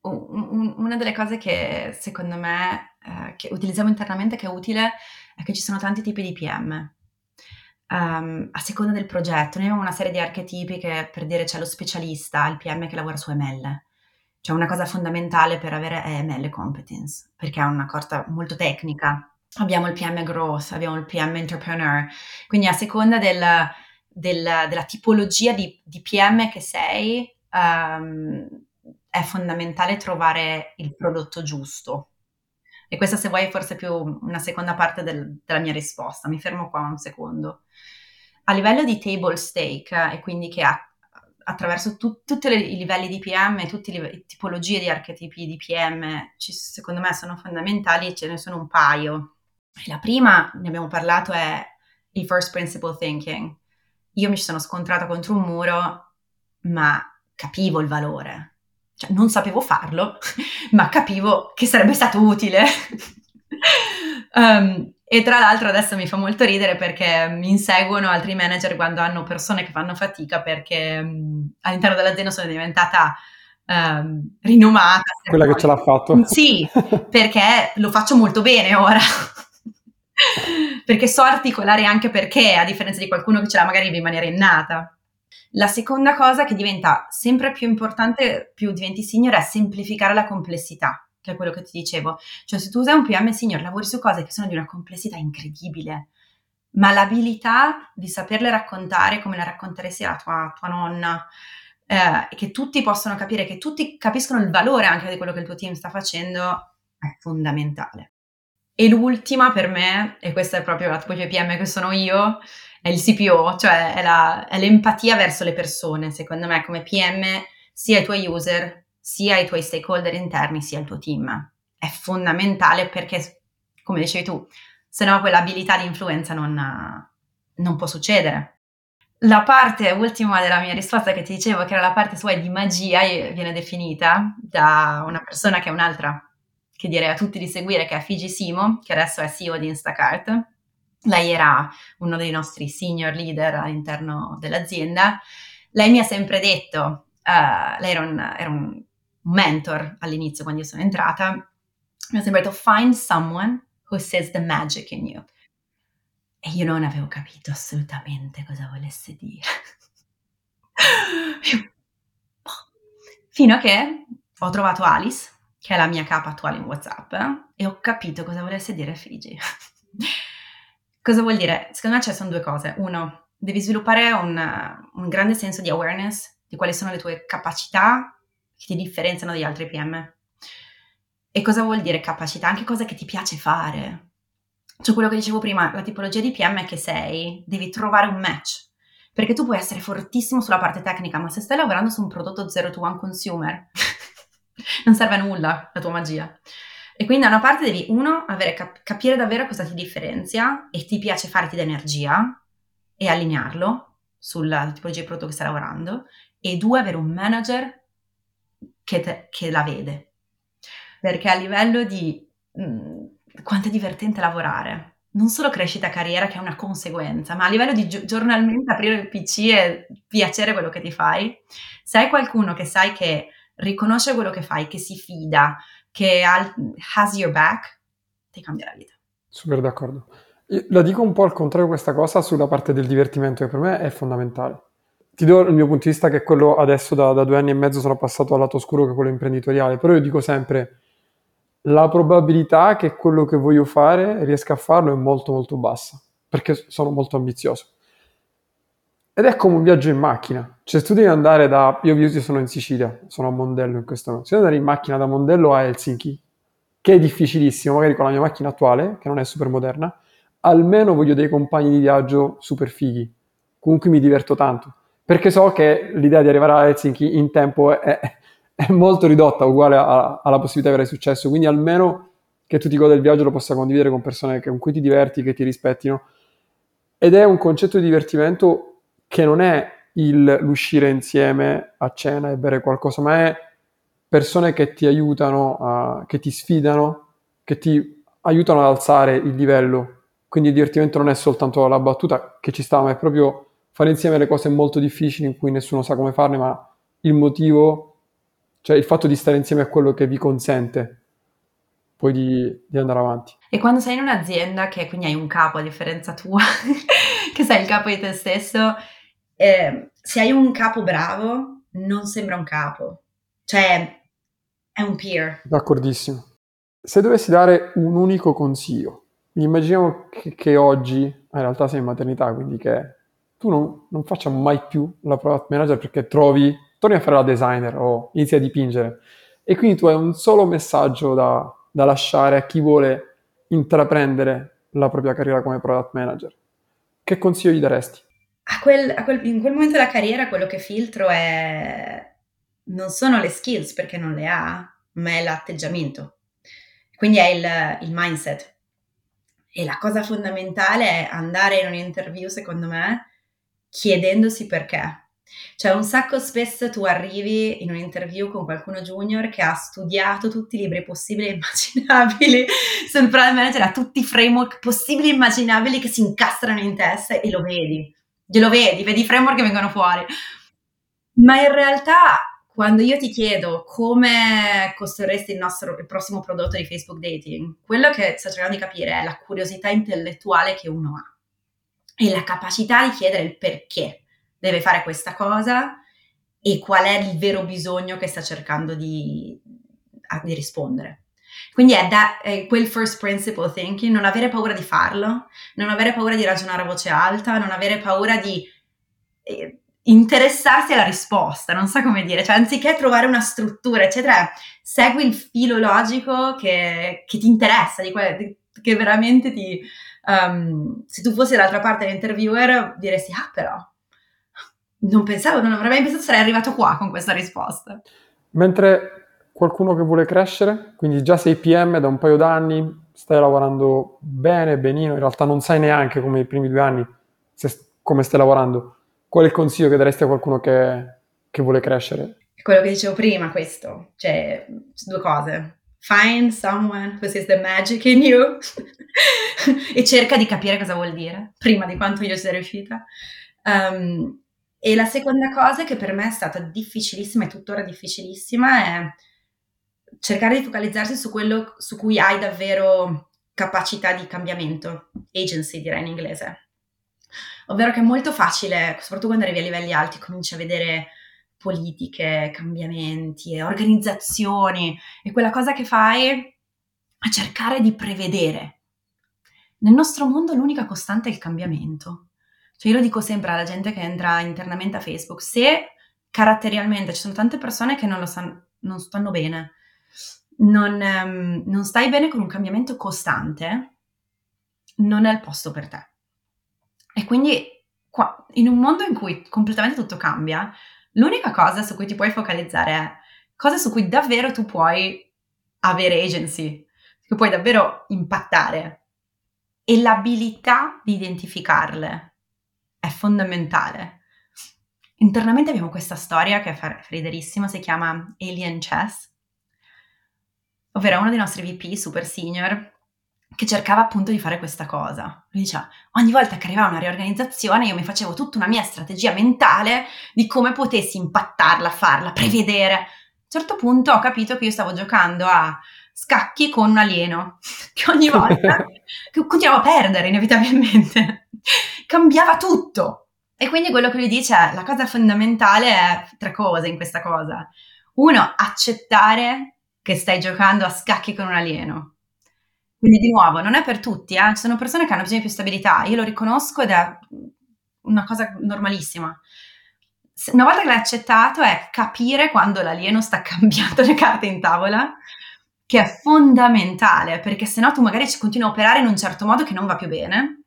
un, una delle cose che secondo me eh, che utilizziamo internamente che è utile è che ci sono tanti tipi di PM. Um, ehm, a seconda del progetto, noi abbiamo una serie di archetipi che per dire c'è lo specialista, il PM che lavora su ML. Cioè una cosa fondamentale per avere è ML competence, perché è una cosa molto tecnica. Abbiamo il PM growth, abbiamo il PM entrepreneur, quindi a seconda del, del, della tipologia di, di, PM che sei, um, è fondamentale trovare il prodotto giusto. E questa, se vuoi, forse è più una seconda parte del, della mia risposta. Mi fermo qua un secondo. A livello di table stake, e quindi che ha, attraverso tu, tutti i livelli di PM, tutte le tipologie di archetipi di PM, ci, secondo me sono fondamentali, ce ne sono un paio. La prima, ne abbiamo parlato, è il first principle thinking. Io mi sono scontrata contro un muro, ma capivo il valore cioè, non sapevo farlo, ma capivo che sarebbe stato utile. um, e tra l'altro adesso mi fa molto ridere perché mi inseguono altri manager quando hanno persone che fanno fatica perché um, all'interno dell'azienda sono diventata um, rinomata. Quella che ce l'ha fatto. Sì, perché lo faccio molto bene ora. Perché so articolare anche perché, a differenza di qualcuno che ce l'ha magari in maniera innata. La seconda cosa che diventa sempre più importante, più diventi senior, è semplificare la complessità, che è quello che ti dicevo. Cioè, se tu sei un PM senior, lavori su cose che sono di una complessità incredibile, ma l'abilità di saperle raccontare come le racconteresti alla tua, tua nonna, eh, che tutti possono capire, che tutti capiscono il valore anche di quello che il tuo team sta facendo, è fondamentale. E l'ultima per me, e questa è proprio la tipologia PM che sono io, è il CPO, cioè è, la, è l'empatia verso le persone, secondo me, come PM, sia i tuoi user, sia i tuoi stakeholder interni, sia il tuo team. È fondamentale perché, come dicevi tu, se no quell'abilità di influenza non, non può succedere. La parte ultima della mia risposta che ti dicevo, che era la parte sua di magia, viene definita da una persona che è un'altra, che direi a tutti di seguire, che è Fiji Simo, che adesso è CEO di Instacart lei era uno dei nostri senior leader all'interno dell'azienda. Lei mi ha sempre detto, uh, lei era un, era un, mentor all'inizio quando io sono entrata, mi ha sempre detto find someone who says the magic in you. E io non avevo capito assolutamente cosa volesse dire. Fino a che ho trovato Alice, che è la mia capa attuale in WhatsApp, e ho capito cosa volesse dire Fiji. Cosa vuol dire? Secondo me ci sono due cose. Uno, devi sviluppare un, un, grande senso di awareness di quali sono le tue capacità che ti differenziano dagli altri PM. E cosa vuol dire capacità? Anche cose che ti piace fare. Cioè quello che dicevo prima, la tipologia di PM che sei, devi trovare un match. Perché tu puoi essere fortissimo sulla parte tecnica, ma se stai lavorando su un prodotto zero to one consumer, non serve a nulla la tua magia. E quindi da una parte devi, uno, cap- capire davvero cosa ti differenzia e ti piace farti d'energia e allinearlo sulla tipologia di prodotto che stai lavorando, e due, avere un manager che, te- che la vede. Perché a livello di mh, mm, quanto è divertente lavorare, non solo crescita carriera che è una conseguenza, ma a livello di gi- giornalmente aprire il PC e piacere quello che ti fai, se hai qualcuno che sai che riconosce quello che fai, che si fida, che has your back, ti cambia la vita. Super d'accordo. La dico un po' al contrario questa cosa sulla parte del divertimento che per me è fondamentale. Ti do il mio punto di vista che è quello adesso da, da due anni e mezzo sono passato al lato oscuro che è quello imprenditoriale, però io dico sempre la probabilità che quello che voglio fare riesca a farlo è molto molto bassa, perché sono molto ambizioso. Ed è come un viaggio in macchina. Cioè, se tu devi andare da. Io, io sono in Sicilia, sono a Mondello in questo momento. Se devi andare in macchina da Mondello a Helsinki, che è difficilissimo, magari con la mia macchina attuale, che non è super moderna, almeno voglio dei compagni di viaggio super fighi. Comunque mi diverto tanto. Perché so che l'idea di arrivare a Helsinki in tempo è, è molto ridotta, uguale a, alla possibilità di avere successo. Quindi almeno che tu ti goda il viaggio lo possa condividere con persone con cui ti diverti, che ti rispettino. Ed è un concetto di divertimento che non è il, l'uscire insieme a cena e bere qualcosa, ma è persone che ti aiutano, a, che ti sfidano, che ti aiutano ad alzare il livello. Quindi il divertimento non è soltanto la battuta che ci sta, ma è proprio fare insieme le cose molto difficili in cui nessuno sa come farle, ma il motivo Cioè il fatto di stare insieme a quello che vi consente poi di, di andare avanti. E quando sei in un'azienda che quindi hai un capo, a differenza tua, che sei il capo di te stesso, eh, se hai un capo bravo, non sembra un capo. Cioè, è un peer. D'accordissimo. Se dovessi dare un unico consiglio, immaginiamo che, che oggi, in realtà sei in maternità, quindi che tu non, non faccia mai più la product manager perché trovi, torni a fare la designer o inizi a dipingere. E quindi tu hai un solo messaggio da, da lasciare a chi vuole intraprendere la propria carriera come product manager. Che consiglio gli daresti? A quel, a quel, in quel momento della carriera quello che filtro è non sono le skills perché non le ha, ma è l'atteggiamento. Quindi è il, il mindset. E la cosa fondamentale è andare in un'interview, secondo me, chiedendosi perché. Cioè, un sacco spesso tu arrivi in un'interview con qualcuno junior che ha studiato tutti i libri possibili e immaginabili sul product manager, ha tutti i framework possibili e immaginabili che si incastrano in testa e lo vedi. Glielo vedi, vedi i framework che vengono fuori. Ma in realtà, quando io ti chiedo come costruiresti il, nostro, il prossimo prodotto di Facebook Dating, quello che sto cercando di capire è la curiosità intellettuale che uno ha e la capacità di chiedere il perché deve fare questa cosa e qual è il vero bisogno che sta cercando di, di rispondere. Quindi è, da, è, quel first principle thinking, non avere paura di farlo, non avere paura di ragionare a voce alta, non avere paura di eh, interessarsi alla risposta, non so come dire, cioè anziché trovare una struttura, eccetera, segui il filo logico che, che ti interessa, di que- che veramente ti... Um, se tu fossi dall'altra parte dell'interviewer diresti, ah però, non pensavo, non avrei mai pensato sarei arrivato qua con questa risposta. Mentre qualcuno che vuole crescere, quindi già sei PM da un paio d'anni, stai lavorando bene, benino, in realtà non sai neanche come i primi due anni se, come stai lavorando. Qual è il consiglio che daresti a qualcuno che, che vuole crescere? Quello che dicevo prima, questo, cioè due cose. Find someone who sees the magic in you e cerca di capire cosa vuol dire prima di quanto io sia riuscita. Um, e la seconda cosa che per me è stata difficilissima e tuttora difficilissima è cercare di focalizzarsi su quello su cui hai davvero capacità di cambiamento, agency direi in inglese. Ovvero che è molto facile, soprattutto quando arrivi a livelli alti, cominci a vedere politiche, cambiamenti, organizzazioni e quella cosa che fai è cercare di prevedere. Nel nostro mondo l'unica costante è il cambiamento. Cioè io lo dico sempre alla gente che entra internamente a Facebook, se caratterialmente ci sono tante persone che non lo sanno, non stanno bene, non, um, non stai bene con un cambiamento costante, non è il posto per te. E quindi qua, in un mondo in cui completamente tutto cambia, l'unica cosa su cui ti puoi focalizzare è cose su cui davvero tu puoi avere agency, che puoi davvero impattare e l'abilità di identificarle è fondamentale. Internamente abbiamo questa storia che è friderissima, si chiama Alien Chess, ovvero uno dei nostri VP super senior che cercava appunto di fare questa cosa. Lui diceva, ogni volta che arrivava una riorganizzazione io mi facevo tutta una mia strategia mentale di come potessi impattarla, farla, prevedere. A un certo punto ho capito che io stavo giocando a scacchi con un alieno, che ogni volta che continuavo a perdere inevitabilmente cambiava tutto. E quindi quello che lui dice è, la cosa fondamentale è tre cose in questa cosa. Uno, accettare che stai giocando a scacchi con un alieno. Quindi di nuovo, non è per tutti, eh? ci sono persone che hanno bisogno di più stabilità, io lo riconosco ed è una cosa normalissima. Una volta che l'hai accettato è capire quando l'alieno sta cambiando le carte in tavola, che è fondamentale, perché se no tu magari continui a operare in un certo modo che non va più bene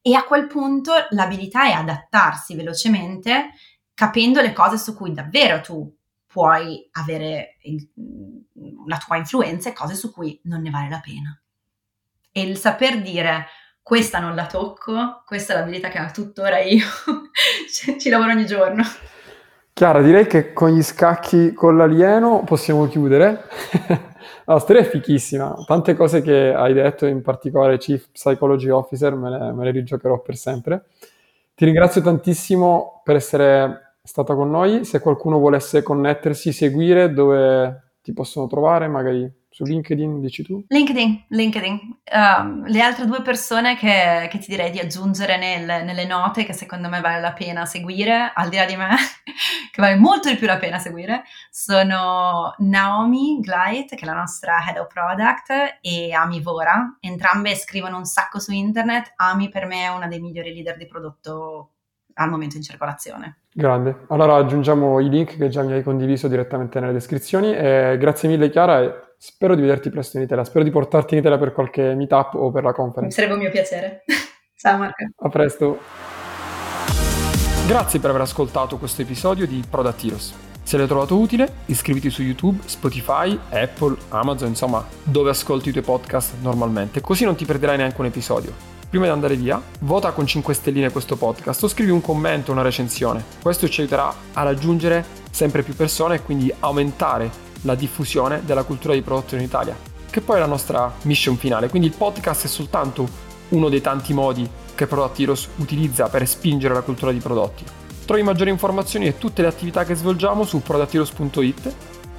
e a quel punto l'abilità è adattarsi velocemente capendo le cose su cui davvero tu puoi avere il, la tua influenza e cose su cui non ne vale la pena. E il saper dire questa non la tocco, questa è l'abilità che ho tuttora io, ci lavoro ogni giorno. Chiara, direi che con gli scacchi con l'alieno possiamo chiudere. La storia è fichissima, tante cose che hai detto, in particolare Chief Psychology Officer, me le, me le rigiocherò per sempre. Ti ringrazio tantissimo per essere stata con noi. Se qualcuno volesse connettersi, seguire, dove ti possono trovare, magari su LinkedIn, dici tu? LinkedIn, LinkedIn. Um, le altre due persone che, che ti direi di aggiungere nel, nelle note, che secondo me vale la pena seguire, al di là di me, che vale molto di più la pena seguire, sono Naomi Gleit, che è la nostra Head of Product, e Ami Vora. Entrambe scrivono un sacco su internet. Ami per me è una dei migliori leader di prodotto al momento in circolazione. Grande. Allora aggiungiamo i link che già mi hai condiviso direttamente nelle descrizioni. E grazie mille Chiara e spero di vederti presto in Italia. Spero di portarti in Italia per qualche meetup o per la conference. Mi sarebbe un mio piacere. Ciao Marco. A presto. Grazie per aver ascoltato questo episodio di Product Heroes. Se l'hai trovato utile, iscriviti su YouTube, Spotify, Apple, Amazon, insomma, dove ascolti i tuoi podcast normalmente, così non ti perderai neanche un episodio prima di andare via, vota con 5 stelline questo podcast o scrivi un commento, una recensione. Questo ci aiuterà a raggiungere sempre più persone e quindi aumentare la diffusione della cultura di prodotto in Italia, che poi è la nostra mission finale. Quindi il podcast è soltanto uno dei tanti modi che Heroes utilizza per spingere la cultura di prodotti. Trovi maggiori informazioni e tutte le attività che svolgiamo su productheroes.it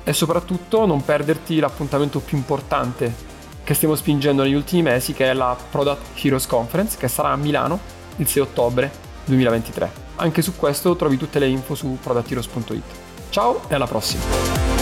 e soprattutto non perderti l'appuntamento più importante che stiamo spingendo negli ultimi mesi, che è la Product Heroes Conference, che sarà a Milano il 6 ottobre 2023. Anche su questo trovi tutte le info su productheroes.it. Ciao e alla prossima!